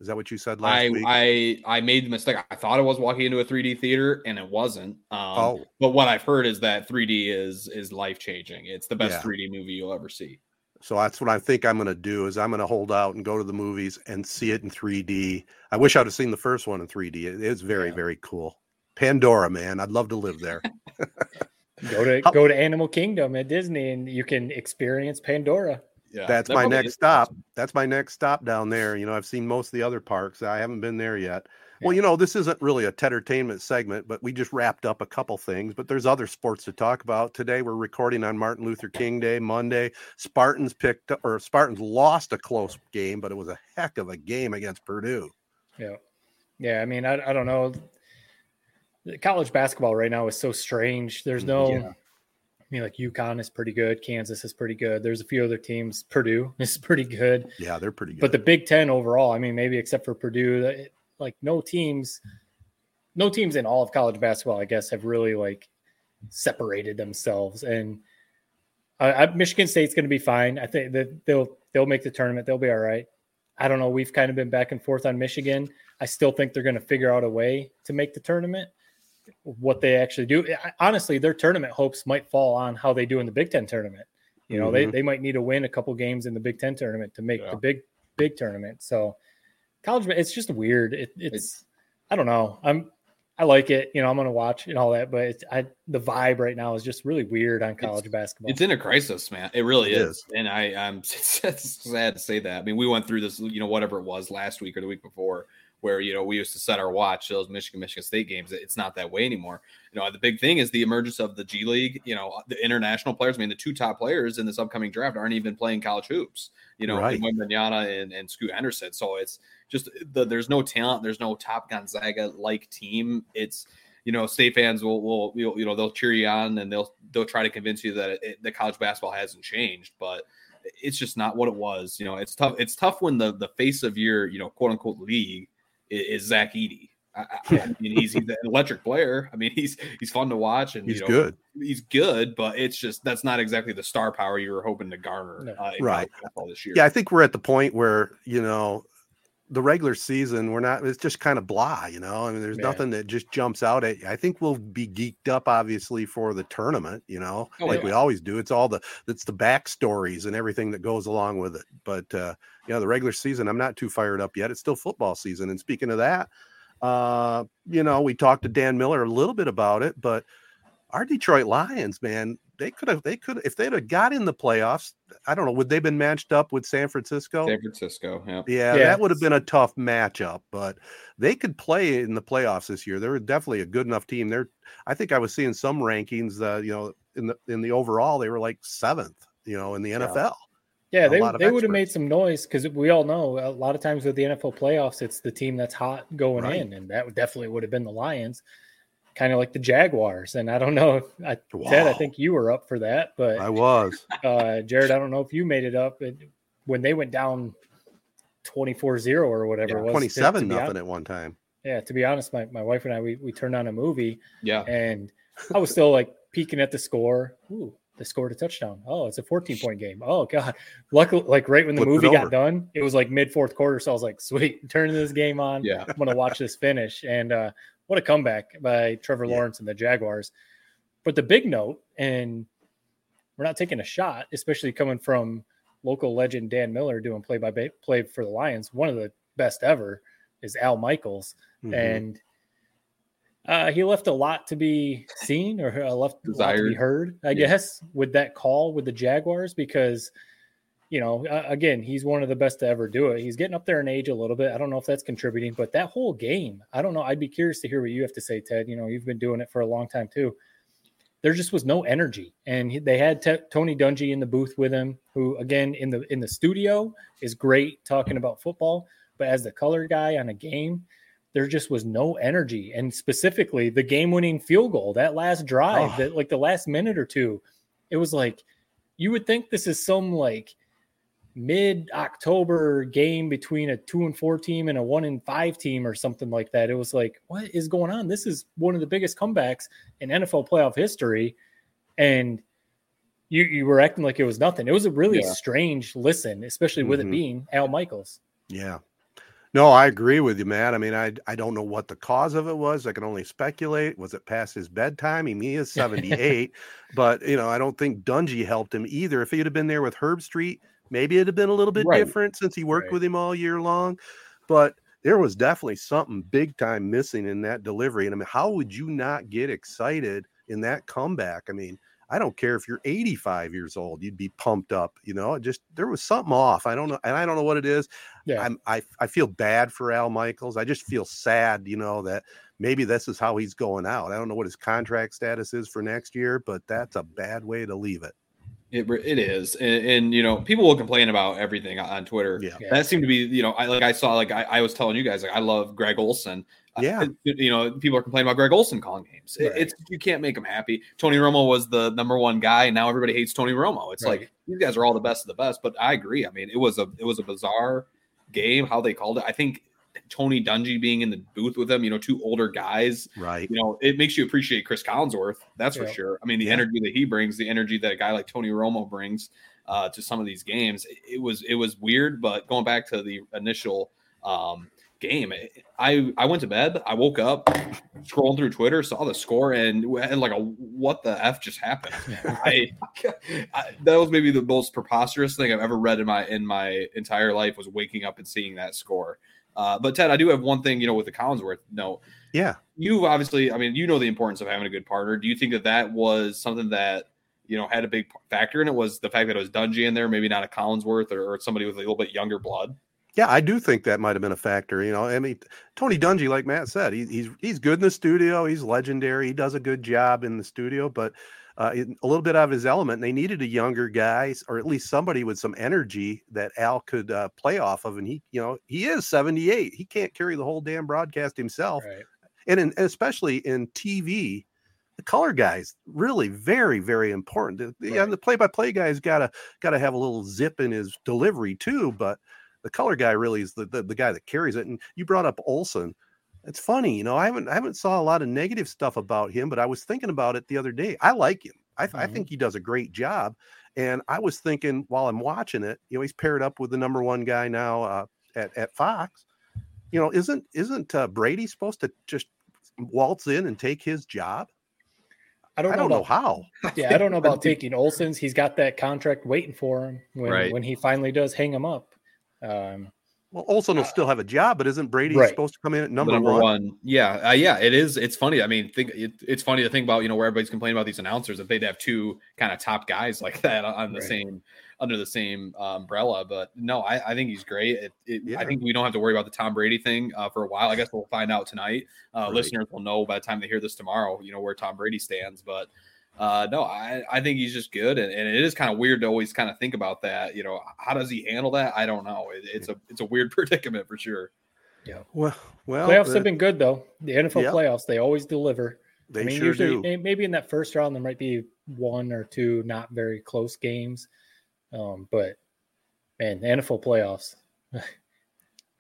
C: Is that what you said last
E: I,
C: week?
E: I I made the mistake. I thought I was walking into a 3D theater and it wasn't. Um,
C: Oh.
E: but what I've heard is that 3D is is life changing. It's the best
C: Yeah.
E: 3D movie you'll ever see.
C: So that's what I think I'm going to do is I'm going to hold out and go to the movies and see it in 3D. I wish I'd have seen the first one in 3D. It is very very cool. Pandora, man, I'd love to live there.
D: Go to go to Animal Kingdom at Disney and you can experience Pandora.
E: Yeah,
C: That's
E: that
C: my next
E: is
C: stop. That's my next stop down there. You know, I've seen most of the other parks. I haven't been there yet. Well, you know, this isn't really a entertainment segment, but we just wrapped up a couple things. But there's other sports to talk about. Today we're recording on Martin Luther King Day, Monday. Spartans picked up, or Spartans lost a close game, but it was a heck of a game against Purdue.
D: Yeah. Yeah. I mean, I, I don't know. College basketball right now is so strange. There's mm, no,
C: Yeah.
D: I mean, like UConn is pretty good. Kansas is pretty good. There's a few other teams. Purdue is pretty good.
C: Yeah, they're pretty good.
D: But the Big Ten overall, I mean, maybe except for Purdue, like no teams, no teams in all of college basketball, I guess, have really like separated themselves. And I, I, Michigan State's going to be fine. I think that they'll they'll make the tournament. They'll be all right. I don't know. We've kind of been back and forth on Michigan. I still think they're going to figure out a way to make the tournament. What they actually do, honestly, their tournament hopes might fall on how they do in the Big Ten tournament. You know, they,
C: Mhm.
D: they might need to win a couple games in the Big Ten tournament to make
E: Yeah.
D: the big big tournament. So college, it's just weird. It, it's I don't know. I'm I like it. You know, I'm going to watch and all that, but it's, I the vibe right now is just really weird on college basketball.
E: It's in a crisis, man. It really
C: It
E: is. And I, I'm it's, it's sad to say that. I mean, we went through this, you know, whatever it was last week or the week before, where you know we used to set our watch those Michigan Michigan State games. It's not that way anymore. You know, the big thing is the emergence of the G League. You know, the international players. I mean, the two top players in this upcoming draft aren't even playing college hoops. You know,
C: Right.
E: Wembanyama and, and Scoot Henderson. So it's just the, there's no talent. There's no top Gonzaga like team. It's you know, state fans will, will, will, you know, they'll cheer you on and they'll, they'll try to convince you that it, the college basketball hasn't changed, but it's just not what it was. You know, it's tough. It's tough when the, the face of your, you know, quote unquote league is, is Zach Edey. I, I mean, he's, he's, an electric player. I mean, he's he's fun to watch, and
C: he's
E: you know,
C: good.
E: He's good, but it's just that's not exactly the star power you were hoping to garner uh,
C: right
E: this year.
C: Yeah, I think we're at the point where you know the regular season we're not. It's just kind of blah. You know, I mean, there's
D: Yeah.
C: nothing that just jumps out at you. I think we'll be geeked up, obviously, for the tournament. You know,
E: Oh,
C: like
E: yeah.
C: we always do. It's all the it's the backstories and everything that goes along with it. But uh, you know, the regular season, I'm not too fired up yet. It's still football season. And speaking of that, uh, you know, we talked to Dan Miller a little bit about it, but our Detroit Lions, man, they could have, they could, if they'd have got in the playoffs, I don't know, would they have been matched up with San Francisco?
E: San Francisco, yeah,
C: Yeah,
D: Yeah.
C: that would have been a tough matchup, but they could play in the playoffs this year. They're definitely a good enough team. They're, I think I was seeing some rankings, uh, you know, in the in the overall, they were like seventh, you know, in the NFL.
D: Yeah,
C: A
D: they, they would have made some noise because we all know a lot of times with the NFL playoffs, it's the team that's hot going
C: Right.
D: in, and that definitely would have been the Lions, kind of like the Jaguars. And I don't know if I, Ted, I think you were up for that, but
C: I was.
D: uh, Jared, I don't know if you made it up but when they went down 24-0 or whatever it was. to- to
C: 27
D: be hon-
C: nothing at one time.
D: Yeah, to be honest, my, my wife and I we, we turned on a movie
E: yeah.
D: and I was still like peeking at the score. Ooh, they scored a touchdown. Oh, it's a 14 point game. Oh god. Luckily, like right when the
C: Flipped
D: movie got done, it was like mid fourth quarter. So I was like, sweet, turning this game on.
E: Yeah.
D: I'm gonna watch this finish. And uh what a comeback by Trevor
C: Yeah.
D: Lawrence and the Jaguars. But the big note, and we're not taking a shot, especially coming from local legend Dan Miller doing play by play for the Lions. One of the best ever is Al Michaels,
C: Mhm.
D: and uh, he left a lot to be seen or uh, left a lot to be heard, I
E: Yeah.
D: guess, with that call with the Jaguars because. You know, uh, again, he's one of the best to ever do it. He's getting up there in age a little bit. I don't know if that's contributing, but that whole game, I don't know. I'd be curious to hear what you have to say, Ted. You know, you've been doing it for a long time too there just was no energy and he- they had tony dungy in the booth with him who again in the in the studio is great talking about football but as the color guy on a game there just was no energy and specifically the game winning field goal that last drive
C: Oh.
D: that like the last minute or two it was like you would think this is some like mid October game between a two and four team and a one and five team or something like that. It was like, what is going on? This is one of the biggest comebacks in NFL playoff history. And you you were acting like it was nothing. It was a really
E: Yeah.
D: strange listen, especially with
C: Mhm.
D: it being Al Michaels.
C: Yeah. No, I agree with you, Matt. I mean, I I don't know what the cause of it was. I can only speculate. Was it past his bedtime? I mean, he is 78, but you know, I don't think Dungy helped him either. If he'd have been there with Herbstreit, maybe it'd have been a little bit
E: Right.
C: different since he worked
D: Right.
C: with him all year long. But there was definitely something big time missing in that delivery. And I mean, how would you not get excited in that comeback? I mean, I don't care if you're 85 years old, you'd be pumped up. You know, it just there was something off. I don't know, and I don't know what it is.
D: Yeah.
C: I'm, I I feel bad for Al Michaels. I just feel sad, you know, that maybe this is how he's going out. I don't know what his contract status is for next year, but that's a bad way to leave it.
E: It, it is, and, and you know, people will complain about everything on Twitter.
C: Yeah.
D: Yeah.
E: That seemed to be, you know, I like I saw, like I, I was telling you guys, like I love Greg Olsen. Uh,
C: Yeah.
E: it- you know, people are complaining about Greg Olsen calling games. It-
D: Right.
E: It's you can't make them happy. Tony Romo was the number one guy, and now everybody hates Tony Romo. It's
D: Right.
E: like these guys are all the best of the best. But I agree. I mean, it was a it was a bizarre game how they called it. I think Tony Dungy being in the booth with them, you know, two older guys
C: Right.
E: you know, it makes you appreciate Chris Collinsworth. That's for sure. I mean, the
C: Yeah.
E: energy that he brings, the energy that a guy like Tony Romo brings uh, to some of these games, it, it was it was weird. But going back to the initial um, game, it- I I went to bed. I woke up, scrolling through Twitter, saw the score, and, and like a what the f just happened. I, I that was maybe the most preposterous thing I've ever read in my in my entire life was waking up and seeing that score. Uh, but Ted, I do have one thing, you know, with the Collinsworth note
C: Yeah.
E: you obviously, I mean, you know the importance of having a good partner. Do you think that that was something that you know had a big factor in it? Was the fact that it was Dungy in there, maybe not a Collinsworth or, or somebody with a little bit younger blood?
C: Yeah, I do think that might have been a factor. You know, I mean, Tony Dungy, like Matt said, he, he's he's good in the studio. He's legendary. He does a good job in the studio, but uh, a little bit out of his element. They needed a younger guy, or at least somebody with some energy that Al could uh, play off of. And he, you know, he is seventy eight. He can't carry the whole damn broadcast himself.
D: Right.
C: and in, especially in TV, the color guys really very very important. The- the- Yeah,
D: Right.
C: the play by play guy's got to got to have a little zip in his delivery too, but the color guy really is the, the the guy that carries it. And you brought up Olsen. It's funny, you know. I haven't I haven't saw a lot of negative stuff about him, but I was thinking about it the other day. I like him. I, mm-hmm. I think he does a great job. And I was thinking while I'm watching it, you know, he's paired up with the number one guy now uh, at at Fox. You know, isn't isn't uh, Brady supposed to just waltz in and take his job?
D: I don't,
C: I
D: know,
C: don't
D: about,
C: know how.
D: Yeah, I don't know about taking Olsen's. He's got that contract waiting for him when
E: Right.
D: when he finally does hang him up. Um,
C: Well, Olsen will still have a job, but isn't Brady
D: Right.
C: supposed to come in at number,
E: number
C: one?
E: one. Yeah, uh, yeah, it is. It's funny. I mean, think it, it's funny to think about. You know, where everybody's complaining about these announcers that they'd have two kind of top guys like that on the
D: Right.
E: same under the same uh, umbrella. But no, I, I think he's great. It, it,
C: Yeah.
E: I think we don't have to worry about the Tom Brady thing uh, for a while. I guess we'll find out tonight. Uh,
C: Right.
E: Listeners will know by the time they hear this tomorrow. You know where Tom Brady stands, but. Uh, no, I, I think he's just good, and, and it is kind of weird to always kind of think about that. You know, how does he handle that? I don't know. It, it's a it's a weird predicament for sure. Yeah.
C: Well, well,
D: playoffs
C: uh,
D: have been good though. The NFL
C: Yep.
D: playoffs they always deliver.
C: They
D: I mean,
C: sure
D: usually
C: do.
D: maybe in that first round there might be one or two not very close games, um, but man, the NFL playoffs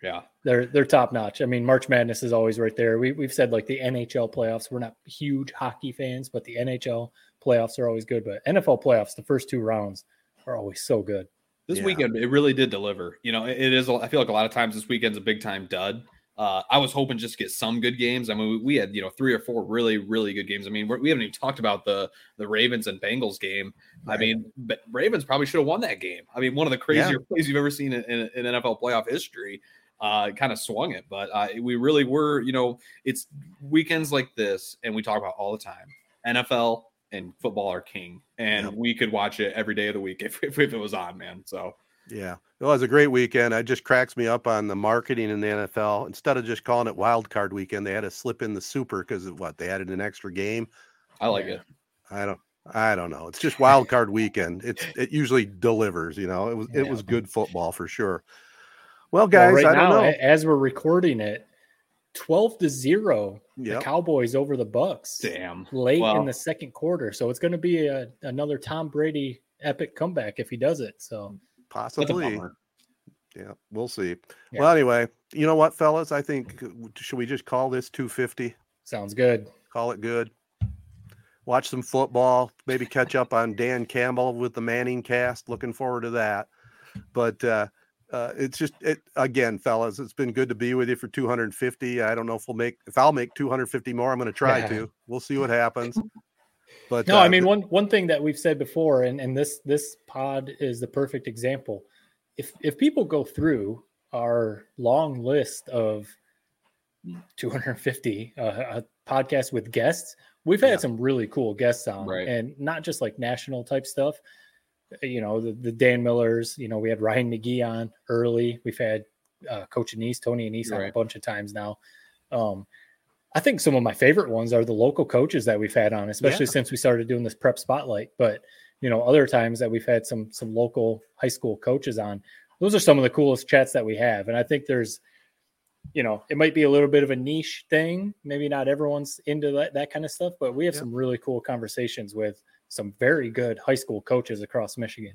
E: Yeah,
D: they're they're top notch. I mean, March Madness is always right there. We we've said like the NHL playoffs. We're not huge hockey fans, but the NHL playoffs are always good. But NFL playoffs, the first two rounds are always so good.
E: This
C: Yeah.
E: weekend, it really did deliver. You know, it it is. I feel like a lot of times this weekend's a big time dud. Uh, I was hoping just to get some good games. I mean, we, we had you know three or four really really good games. I mean, we're, we haven't even talked about the the Ravens and Bengals game. I mean, but Ravens probably should have won that game. I mean, one of the crazier plays you've ever seen in, in, in NFL playoff history. Uh, kind of swung it, but uh, we really were. You know, it's weekends like this, and we talk about all the time. NFL and football are king, and
C: Yep.
E: we could watch it every day of the week if, if, if it was on, man. So
C: Yeah, it was a great weekend. It just cracks me up on the marketing in the NFL. Instead of just calling it Wild Card Weekend, they had to slip in the Super because of what they added an extra game.
E: I like
D: Yeah.
E: it.
C: I don't, I don't know. It's just Wild Card Weekend. It's it usually delivers. You know, it was it was good football for sure. Well,
D: Well,
C: guys,
D: right
C: I don't
D: now,
C: know.
D: as we're recording it, twelve to zero,
C: Yep.
D: the Cowboys over the Bucs.
E: Damn.
D: late
E: Well-
D: in the second quarter. So it's going to be a, another Tom Brady epic comeback if he does it. So
C: Possibly. Yeah, we'll see.
D: Yeah.
C: Well, anyway, you know what, fellas? I think should we just call this 250?
D: sounds good.
C: Call it good. Watch some football. Maybe catch up on Dan Campbell with the Manning cast. Looking forward to that. But uh, uh, it's just it again, fellas. It's been good to be with you for 250. I don't know if we'll make if I'll make 250 more. I'm going to try to. We'll see what happens. But
D: No,
C: uh,
D: I mean one one thing that we've said before, and and this this pod is the perfect example. If if people go through our long list of 250 uh, a podcast with guests, we've had
C: Yeah.
D: some really cool guests on,
E: Right.
D: and not just like national type stuff. You know, the, the Dan Millers. You know, we had Ryan McGee on early. We've had uh, Coach Anise, Tony Anise, on a bunch of times now. Um, I think some of my favorite ones are the local coaches that we've had on, especially
C: Yeah.
D: since we started doing this prep spotlight. But you know, other times that we've had some some local high school coaches on, those are some of the coolest chats that we have. And I think there's, you know, it might be a little bit of a niche thing. Maybe not everyone's into that, that kind of stuff, but we have
C: Yep.
D: some really cool conversations with some very good high school coaches across Michigan.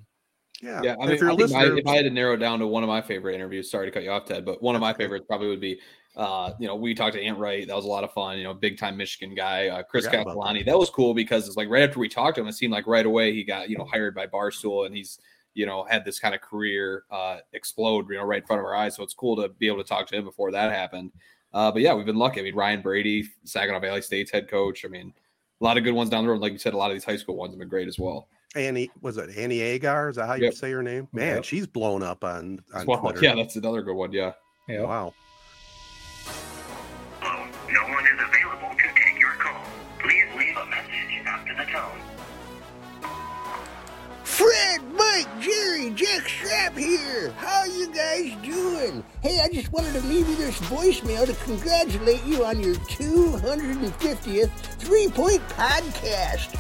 C: yeah,
E: Yeah, I mean,
C: if you're
E: I
C: a
E: think my,
C: listener,
E: if I had to narrow it down to one of my favorite interviews, sorry to cut you off, Ted, but one of my favorites probably would be, uh, you know, we talked to Ant Wright. That was a lot of fun. You know, big time Michigan guy, uh, Chris
C: Forgot about
E: Castellani. That was cool because it's like right after we talked to him, it seemed like right away he got you know hired by Barstool, and he's you know had this kind of career uh, explode, you know, right in front of our eyes. So it's cool to be able to talk to him before that happened. Uh, but yeah, we've been lucky. I mean, Ryan Brady, Saginaw Valley State's head coach. I mean, a lot of good ones down the road. Like you said, a lot of these high school ones have been great as well.
C: Annie was it Annie Agar? Is that how you
E: Yep.
C: say her name? Man,
D: Yep.
C: she's blown up on on
E: Well,
C: Twitter.
E: yeah, that's another good one. Yeah.
D: Yeah.
C: Wow.
M: Mike, Jerry, Jack Strap here. How you guys doing? Hey, I just wanted to leave you this voicemail to congratulate you on your 250th Three Point Podcast.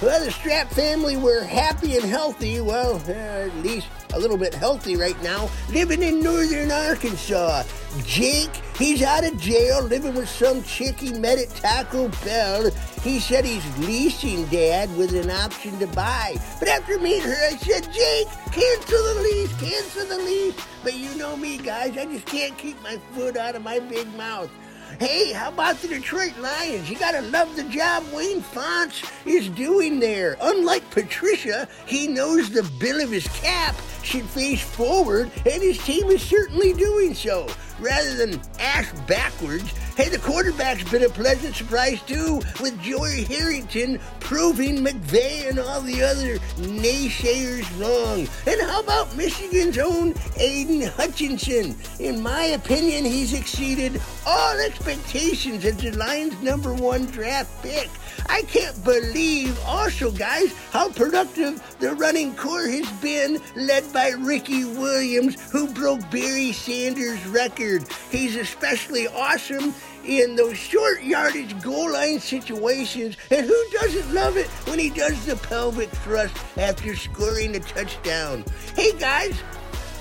M: Well, the Strap family, we're happy and healthy. Well, uh, at least a little bit healthy right now, living in northern Arkansas. Jake, he's out of jail, living with some chick he met at Taco Bell. He said he's leasing dad with an option to buy. But after meeting her, I said, Jake, cancel the lease, cancel the lease. But you know me, guys, I just can't keep my foot out of my big mouth. Hey, how about the Detroit Lions? You gotta love the job Wayne Fontes is doing there. Unlike Patricia, he knows the bill of his cap should face forward, and his team is certainly doing so. Rather than ash backwards, hey, the quarterback's been a pleasant surprise too, with Joey Harrington proving McVay and all the other naysayers wrong. And how about Michigan's own Aidan Hutchinson? In my opinion, he's exceeded all expectations as the Lions' number one draft pick. I can't believe also, guys, how productive the running core has been, led by Ricky Williams, who broke Barry Sanders' record. He's especially awesome in those short yardage goal line situations, and who doesn't love it when he does the pelvic thrust after scoring a touchdown? Hey, guys,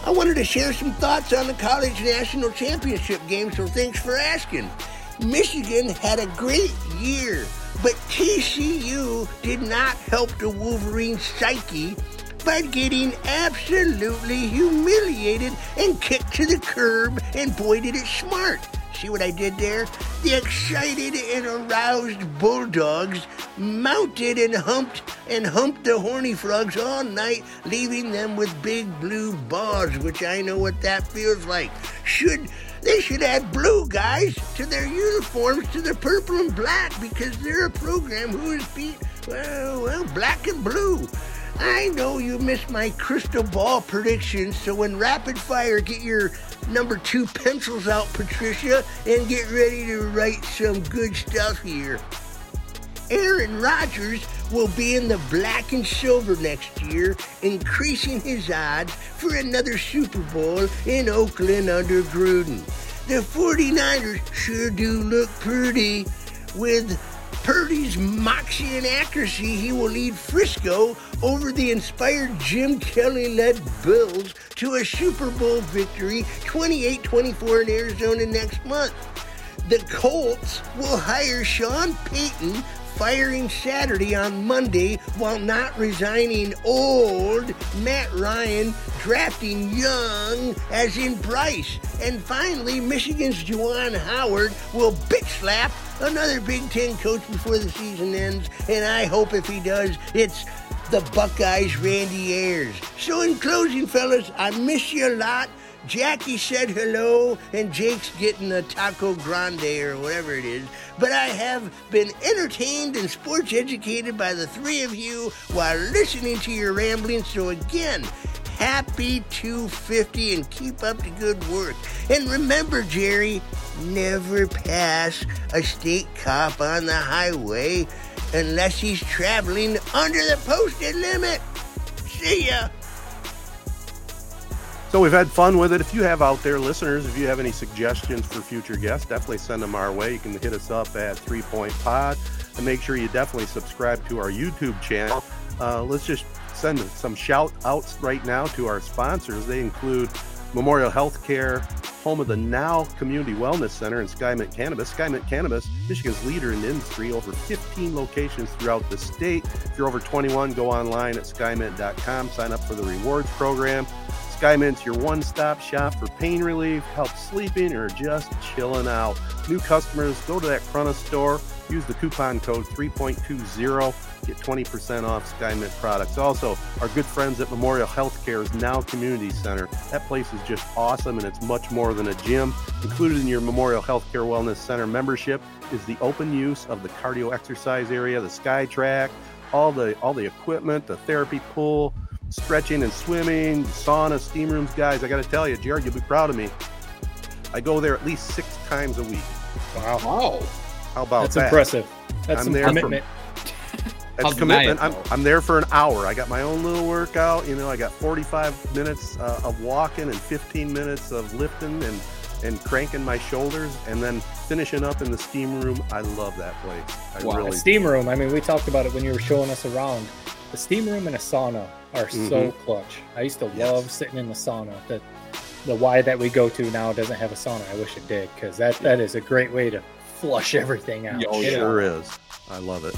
M: I wanted to share some thoughts on the college national championship game, so thanks for asking. Michigan had a great year, but TCU did not help the Wolverine psyche by getting absolutely humiliated and kicked to the curb, and boy did it smart. See what I did there? The excited and aroused Bulldogs mounted and humped and humped the horny frogs all night, leaving them with big blue balls, which I know what that feels like. Should they should add blue guys to their uniforms to the purple and black because they're a program who is beat well, well, black and blue. I know you missed my crystal ball predictions, so when rapid fire, get your number two pencils out, Patricia, and get ready to write some good stuff here. Aaron Rodgers will be in the black and silver next year, increasing his odds for another Super Bowl in Oakland under Gruden. The 49ers sure do look pretty. With Purdy's moxie and accuracy, he will lead Frisco over the inspired Jim Kelly led Bills to a Super Bowl victory 28 24 in Arizona next month. The Colts will hire Sean Payton firing Saturday on Monday while not resigning old Matt Ryan, drafting young as in Bryce. And finally, Michigan's Juwan Howard will bitch slap another Big Ten coach before the season ends. And I hope if he does, it's the Buckeyes' Randy Ayers. So, in closing, fellas, I miss you a lot. Jackie said hello, and Jake's getting a taco grande or whatever it is. But I have been entertained and sports educated by the three of you while listening to your ramblings. So again, happy 250 and keep up the good work. And remember, Jerry, never pass a state cop on the highway unless he's traveling under the posted limit. See ya.
C: So we've had fun with it. If you have out there, listeners, if you have any suggestions for future guests, definitely send them our way. You can hit us up at Three Point Pod, and make sure you definitely subscribe to our YouTube channel. Uh, let's just send some shout outs right now to our sponsors. They include Memorial Healthcare, home of the Now Community Wellness Center, and SkyMint Cannabis. SkyMint Cannabis, Michigan's leader in the industry, over 15 locations throughout the state. If you're over 21, go online at skymint.com, sign up for the rewards program. SkyMint's your one stop shop for pain relief, help sleeping, or just chilling out. New customers, go to that Corunna store, use the coupon code 3.20, get 20% off SkyMint products. Also, our good friends at Memorial Healthcare's Now Community Center. That place is just awesome and it's much more than a gym. Included in your Memorial Healthcare Wellness Center membership is the open use of the cardio exercise area, the Sky Track, all the all the equipment, the therapy pool, stretching and swimming, sauna, steam rooms. Guys, I got to tell you, Jared, you'll be proud of me. I go there at least six times a week.
D: Wow. Wow.
C: How about
D: That's
C: that?
D: impressive. That's
C: I'm
D: some
C: there for-
D: commitment.
C: That's
E: How's the
C: commitment. I'm,
E: though?
C: I'm there for an hour. I got my own little workout. You know, I got 45 minutes uh, of walking and 15 minutes of lifting and and cranking my shoulders, and then finishing up in the steam room. I love that place. I
D: Wow.
C: really.
D: The steam room. I mean, we talked about it when you were showing us around. The steam room and a sauna are so
C: Mhm.
D: clutch. I used to love sitting in the sauna. The the Y that we go to now doesn't have a sauna. I wish it did because that that is a great way to flush everything out.
C: Oh,
D: it
C: sure
D: out.
C: is. I love it.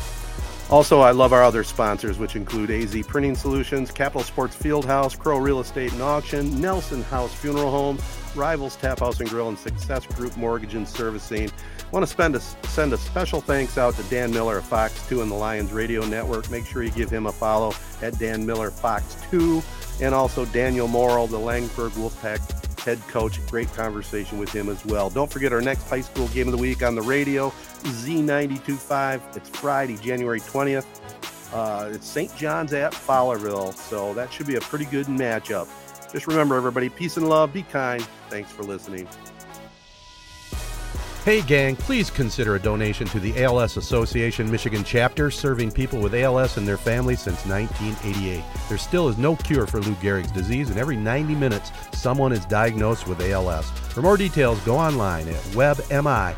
C: Also, I love our other sponsors, which include AZ Printing Solutions, Capital Sports Fieldhouse, Crow Real Estate and Auction, Nelson House Funeral Home, Rivals Tap House and Grill, and Success Group Mortgage and Servicing. Want to spend a, send a special thanks out to Dan Miller of Fox 2 and the Lions Radio Network. Make sure you give him a follow at Dan Miller Fox 2, and also Daniel Morrill, the Laingsburg Wolfpack head coach. Great conversation with him as well. Don't forget our next high school game of the week on the radio, Z92.5. It's Friday, January 20th. Uh, it's St. John's at Fowlerville, so that should be a pretty good matchup. Just remember, everybody, peace and love. Be kind. Thanks for listening.
N: Hey, gang, please consider a donation to the ALS Association Michigan chapter, serving people with ALS and their families since 1988. There still is no cure for Lou Gehrig's disease, and every 90 minutes, someone is diagnosed with ALS. For more details, go online at webmi.alsa.org.